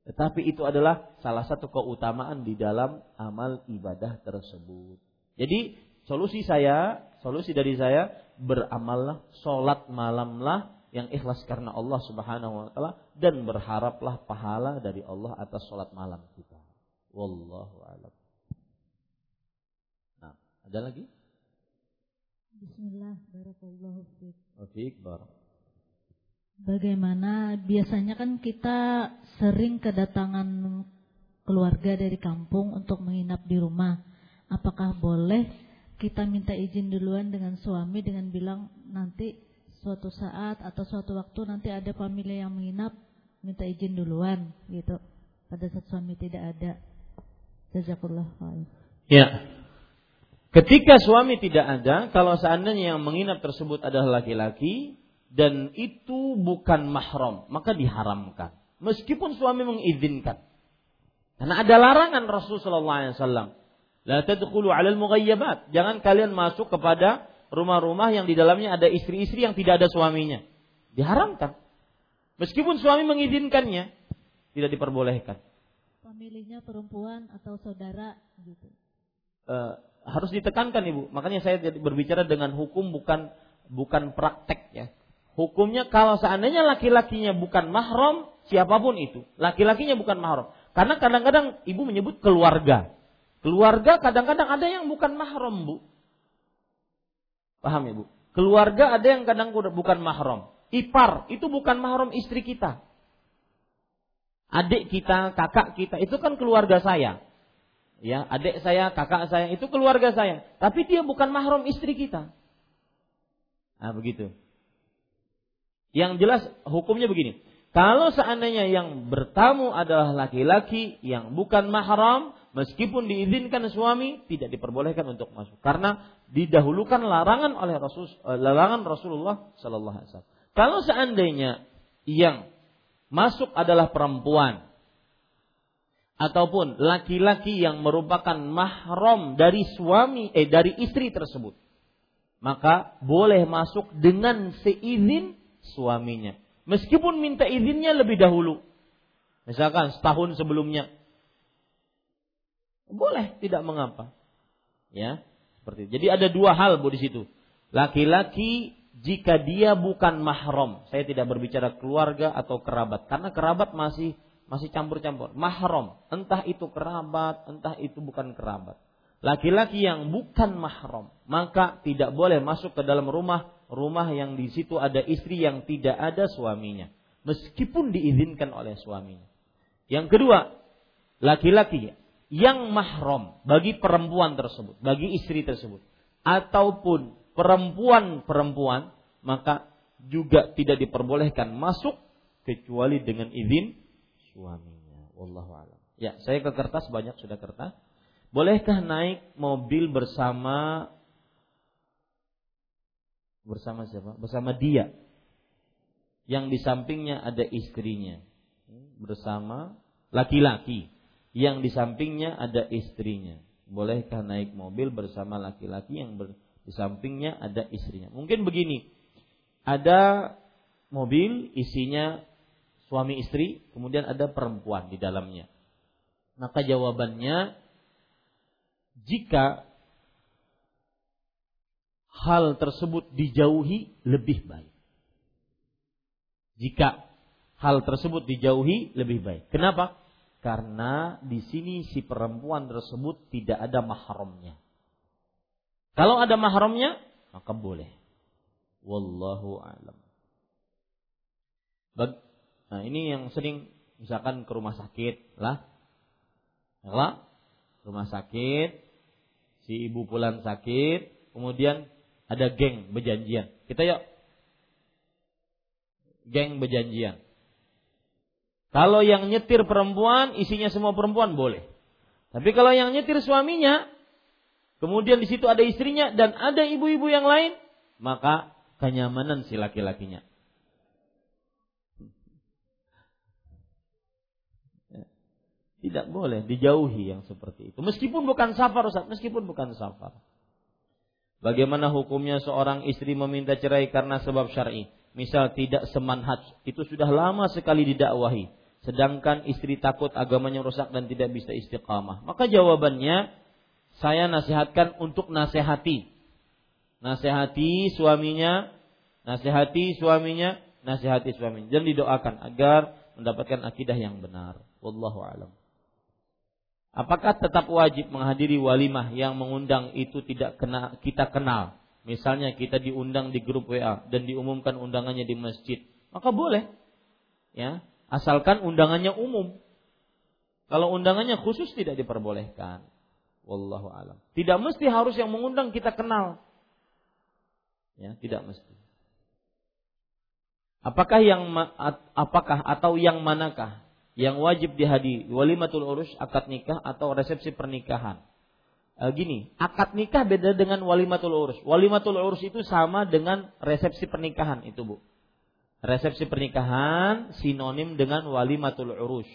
Tetapi itu adalah salah satu keutamaan di dalam amal ibadah tersebut. Jadi solusi saya, solusi dari saya beramallah, sholat malamlah yang ikhlas karena Allah Subhanahu wa taala dan berharaplah pahala dari Allah atas sholat malam kita. Wallahu a'lam. Nah, ada lagi? Bismillah, barakallahu fiik. Bagaimana biasanya kan kita sering kedatangan keluarga dari kampung untuk menginap di rumah. Apakah boleh kita minta izin duluan dengan suami dengan bilang nanti suatu saat atau suatu waktu nanti ada pemilik yang menginap minta izin duluan gitu pada saat suami tidak ada. Jazakallah khair. Ya, Ketika suami tidak ada, kalau seandainya yang menginap tersebut adalah laki-laki dan itu bukan mahram, maka diharamkan. Meskipun suami mengizinkan. Karena ada larangan Rasulullah SAW. La tadkhulu 'alal mughayyabat. Jangan kalian masuk kepada rumah-rumah yang di dalamnya ada istri-istri yang tidak ada suaminya. Diharamkan. Meskipun suami mengizinkannya, tidak diperbolehkan. Pemiliknya perempuan atau saudara gitu. Uh, harus ditekankan ibu. Makanya saya berbicara dengan hukum bukan bukan praktek ya. Hukumnya kalau seandainya laki-lakinya bukan mahram, siapa pun itu, laki-lakinya bukan mahram. Karena kadang-kadang ibu menyebut keluarga. Keluarga kadang-kadang ada yang bukan mahram, Bu. Paham ya, Bu? Keluarga ada yang kadang bukan mahram. ipar itu bukan mahram istri kita. Adik kita, kakak kita itu kan keluarga saya. Ya, adik saya, kakak saya itu keluarga saya, tapi dia bukan mahram istri kita. Nah, begitu. Yang jelas hukumnya begini. Kalau seandainya yang bertamu adalah laki-laki yang bukan mahram, meskipun diizinkan suami, tidak diperbolehkan untuk masuk karena didahulukan larangan oleh Rasul eh, larangan Rasulullah Sallallahu Alaihi Wasallam. Kalau seandainya yang masuk adalah perempuan ataupun laki-laki yang merupakan mahram dari suami eh dari istri tersebut, maka boleh masuk dengan seizin suaminya Meskipun minta izinnya lebih dahulu. Misalkan setahun sebelumnya. Boleh, tidak mengapa. Ya, seperti itu. Jadi ada dua hal Bu di situ. Laki-laki jika dia bukan mahram, saya tidak berbicara keluarga atau kerabat karena kerabat masih masih campur-campur. Mahram, entah itu kerabat, entah itu bukan kerabat. Laki-laki yang bukan mahram, maka tidak boleh masuk ke dalam rumah rumah yang di situ ada istri yang tidak ada suaminya, meskipun diizinkan oleh suaminya. Yang kedua, laki-laki yang mahram bagi perempuan tersebut, bagi istri tersebut, ataupun perempuan-perempuan, maka juga tidak diperbolehkan masuk kecuali dengan izin suaminya. Wallahu a'lam. Ya, saya ke kertas banyak sudah kertas. Bolehkah naik mobil bersama bersama siapa? Bersama dia. Yang di sampingnya ada istrinya. Bersama laki-laki. Yang di sampingnya ada istrinya. Bolehkah naik mobil bersama laki-laki yang ber, di sampingnya ada istrinya? Mungkin begini. Ada mobil isinya suami istri, kemudian ada perempuan di dalamnya. Maka jawabannya jika hal tersebut dijauhi lebih baik. Jika hal tersebut dijauhi lebih baik. Kenapa? Karena di sini si perempuan tersebut tidak ada mahramnya. Kalau ada mahramnya, maka boleh. Wallahu a'lam. Nah, ini yang sering misalkan ke rumah sakit lah. Ya, rumah sakit, si ibu pulang sakit, kemudian ada geng berjanjian. Kita yuk. Geng berjanjian. Kalau yang nyetir perempuan, isinya semua perempuan boleh. Tapi kalau yang nyetir suaminya, kemudian di situ ada istrinya dan ada ibu-ibu yang lain, maka kenyamanan si laki-lakinya. Tidak boleh dijauhi yang seperti itu. Meskipun bukan safar Ustaz, meskipun bukan safar. Bagaimana hukumnya seorang istri meminta cerai karena sebab syar'i? Misal tidak semanhaj, itu sudah lama sekali didakwahi. Sedangkan istri takut agamanya rusak dan tidak bisa istiqamah. Maka jawabannya saya nasihatkan untuk nasihati. Nasihati suaminya, nasihati suaminya, nasihati suaminya. Dan didoakan agar mendapatkan akidah yang benar. Wallahu a'lam. Apakah tetap wajib menghadiri walimah yang mengundang itu tidak kena, kita kenal? Misalnya kita diundang di grup WA dan diumumkan undangannya di masjid, maka boleh. Ya, asalkan undangannya umum. Kalau undangannya khusus tidak diperbolehkan. Wallahu alam. Tidak mesti harus yang mengundang kita kenal. Ya, tidak mesti. Apakah yang apakah atau yang manakah yang wajib dihadiri walimatul urus akad nikah atau resepsi pernikahan. E, gini, akad nikah beda dengan walimatul urus. Walimatul urus itu sama dengan resepsi pernikahan itu, Bu. Resepsi pernikahan sinonim dengan walimatul urus.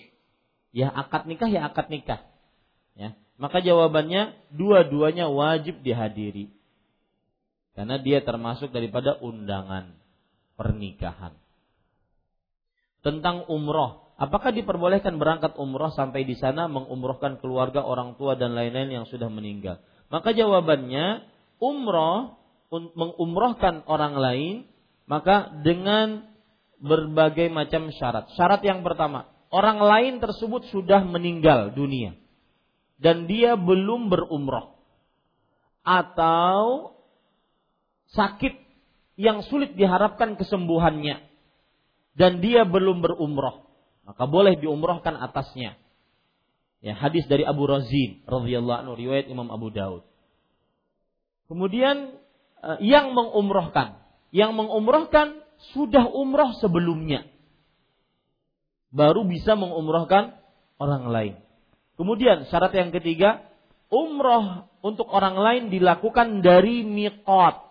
Ya akad nikah ya akad nikah. Ya. Maka jawabannya dua-duanya wajib dihadiri. Karena dia termasuk daripada undangan pernikahan. Tentang umroh, apakah diperbolehkan berangkat umroh sampai di sana mengumrohkan keluarga, orang tua dan lain-lain yang sudah meninggal? Maka jawabannya umroh mengumrohkan orang lain maka dengan berbagai macam syarat. Syarat yang pertama, orang lain tersebut sudah meninggal dunia dan dia belum berumroh atau sakit yang sulit diharapkan kesembuhannya dan dia belum berumroh, maka boleh diumrohkan atasnya. Ya, hadis dari Abu Razin radhiyallahu anhu riwayat Imam Abu Daud. Kemudian eh, yang mengumrohkan, yang mengumrohkan sudah umroh sebelumnya. Baru bisa mengumrohkan orang lain. Kemudian syarat yang ketiga, umroh untuk orang lain dilakukan dari miqat.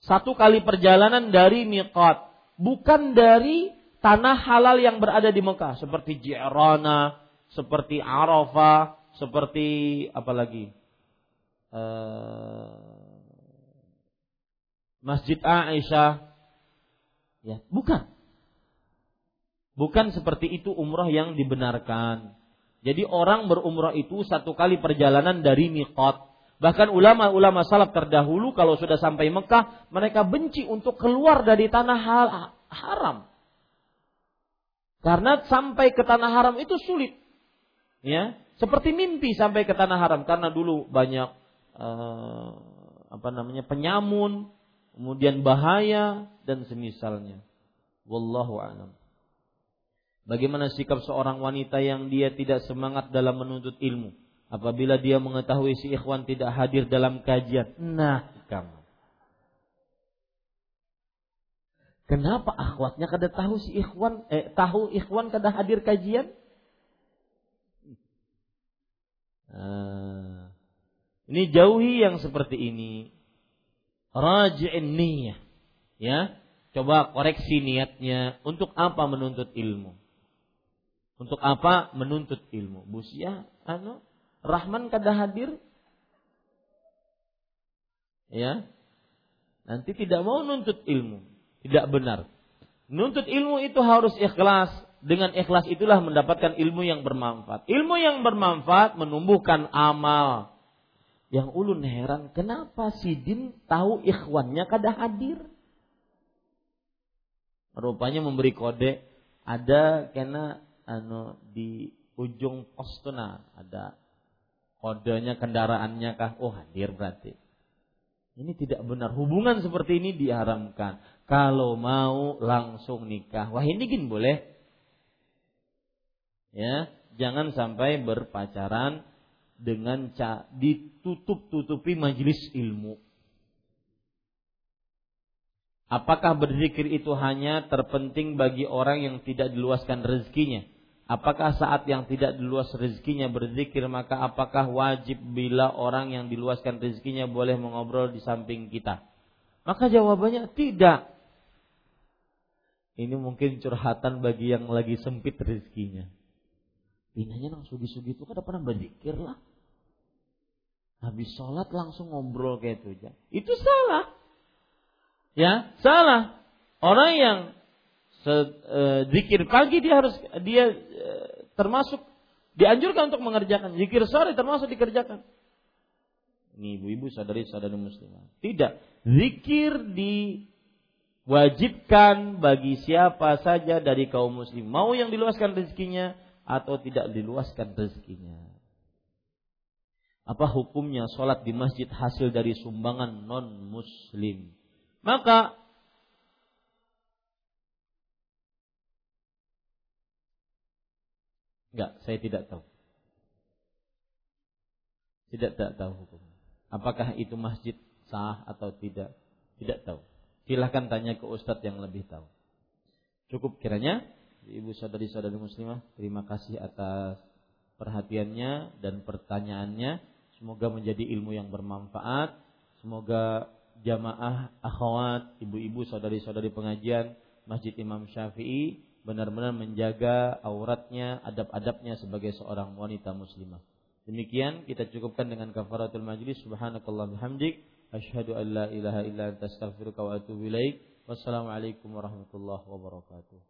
Satu kali perjalanan dari miqat. Bukan dari tanah halal yang berada di Mekah. Seperti Ji'rana, seperti Arafah, seperti apa lagi? Uh, Masjid Aisyah. Ya, bukan. Bukan seperti itu umroh yang dibenarkan. Jadi orang berumroh itu satu kali perjalanan dari miqat. Bahkan ulama-ulama salaf terdahulu kalau sudah sampai Mekah, mereka benci untuk keluar dari tanah haram. Karena sampai ke tanah haram itu sulit. Ya, seperti mimpi sampai ke tanah haram karena dulu banyak uh, apa namanya penyamun, kemudian bahaya dan semisalnya. Wallahu a'lam. Bagaimana sikap seorang wanita yang dia tidak semangat dalam menuntut ilmu apabila dia mengetahui si ikhwan tidak hadir dalam kajian? Nah, kamu. Kenapa akhwatnya kada tahu si ikhwan eh tahu ikhwan kada hadir kajian? Nah, ini jauhi yang seperti ini raji'in niyah. Ya, coba koreksi niatnya untuk apa menuntut ilmu? Untuk apa menuntut ilmu? Busia, anu, Rahman kada hadir? Ya. Nanti tidak mau nuntut ilmu. Tidak benar. Nuntut ilmu itu harus ikhlas. Dengan ikhlas itulah mendapatkan ilmu yang bermanfaat. Ilmu yang bermanfaat menumbuhkan amal. Yang ulun heran, kenapa Sidin tahu ikhwannya kada hadir? Rupanya memberi kode, ada kena anu di ujung pos nah, ada kodenya kendaraannya kah? Oh hadir berarti. Ini tidak benar. Hubungan seperti ini diharamkan. Kalau mau langsung nikah. Wah ini gin boleh. Ya, jangan sampai berpacaran dengan ditutup-tutupi majelis ilmu. Apakah berzikir itu hanya terpenting bagi orang yang tidak diluaskan rezekinya? Apakah saat yang tidak diluas rezekinya berzikir maka apakah wajib bila orang yang diluaskan rezekinya boleh mengobrol di samping kita? Maka jawabannya tidak. Ini mungkin curhatan bagi yang lagi sempit rezekinya. Binanya nang sugi-sugi itu kan pernah berzikir lah. Habis sholat langsung ngobrol kayak itu aja. Itu salah. Ya, salah. Orang yang e, zikir pagi dia harus dia e, termasuk dianjurkan untuk mengerjakan. Zikir sore termasuk dikerjakan. Ini ibu-ibu sadari-sadari muslimah. Tidak. Zikir diwajibkan bagi siapa saja dari kaum muslim. Mau yang diluaskan rezekinya atau tidak diluaskan rezekinya. Apa hukumnya sholat di masjid hasil dari sumbangan non muslim? Maka Enggak, saya tidak tahu. Tidak tak tahu hukum. Apakah itu masjid sah atau tidak? Tidak tahu. Silahkan tanya ke ustadz yang lebih tahu. Cukup kiranya Ibu saudari-saudari muslimah, terima kasih atas perhatiannya dan pertanyaannya. Semoga menjadi ilmu yang bermanfaat. Semoga jamaah akhwat, ibu-ibu, saudari-saudari pengajian Masjid Imam Syafi'i benar-benar menjaga auratnya, adab-adabnya sebagai seorang wanita muslimah. Demikian kita cukupkan dengan kafaratul majlis. Subhanakallah bihamdik. Asyhadu an la ilaha illa anta astaghfiruka wa atubu ilaik. Wassalamualaikum warahmatullahi wabarakatuh.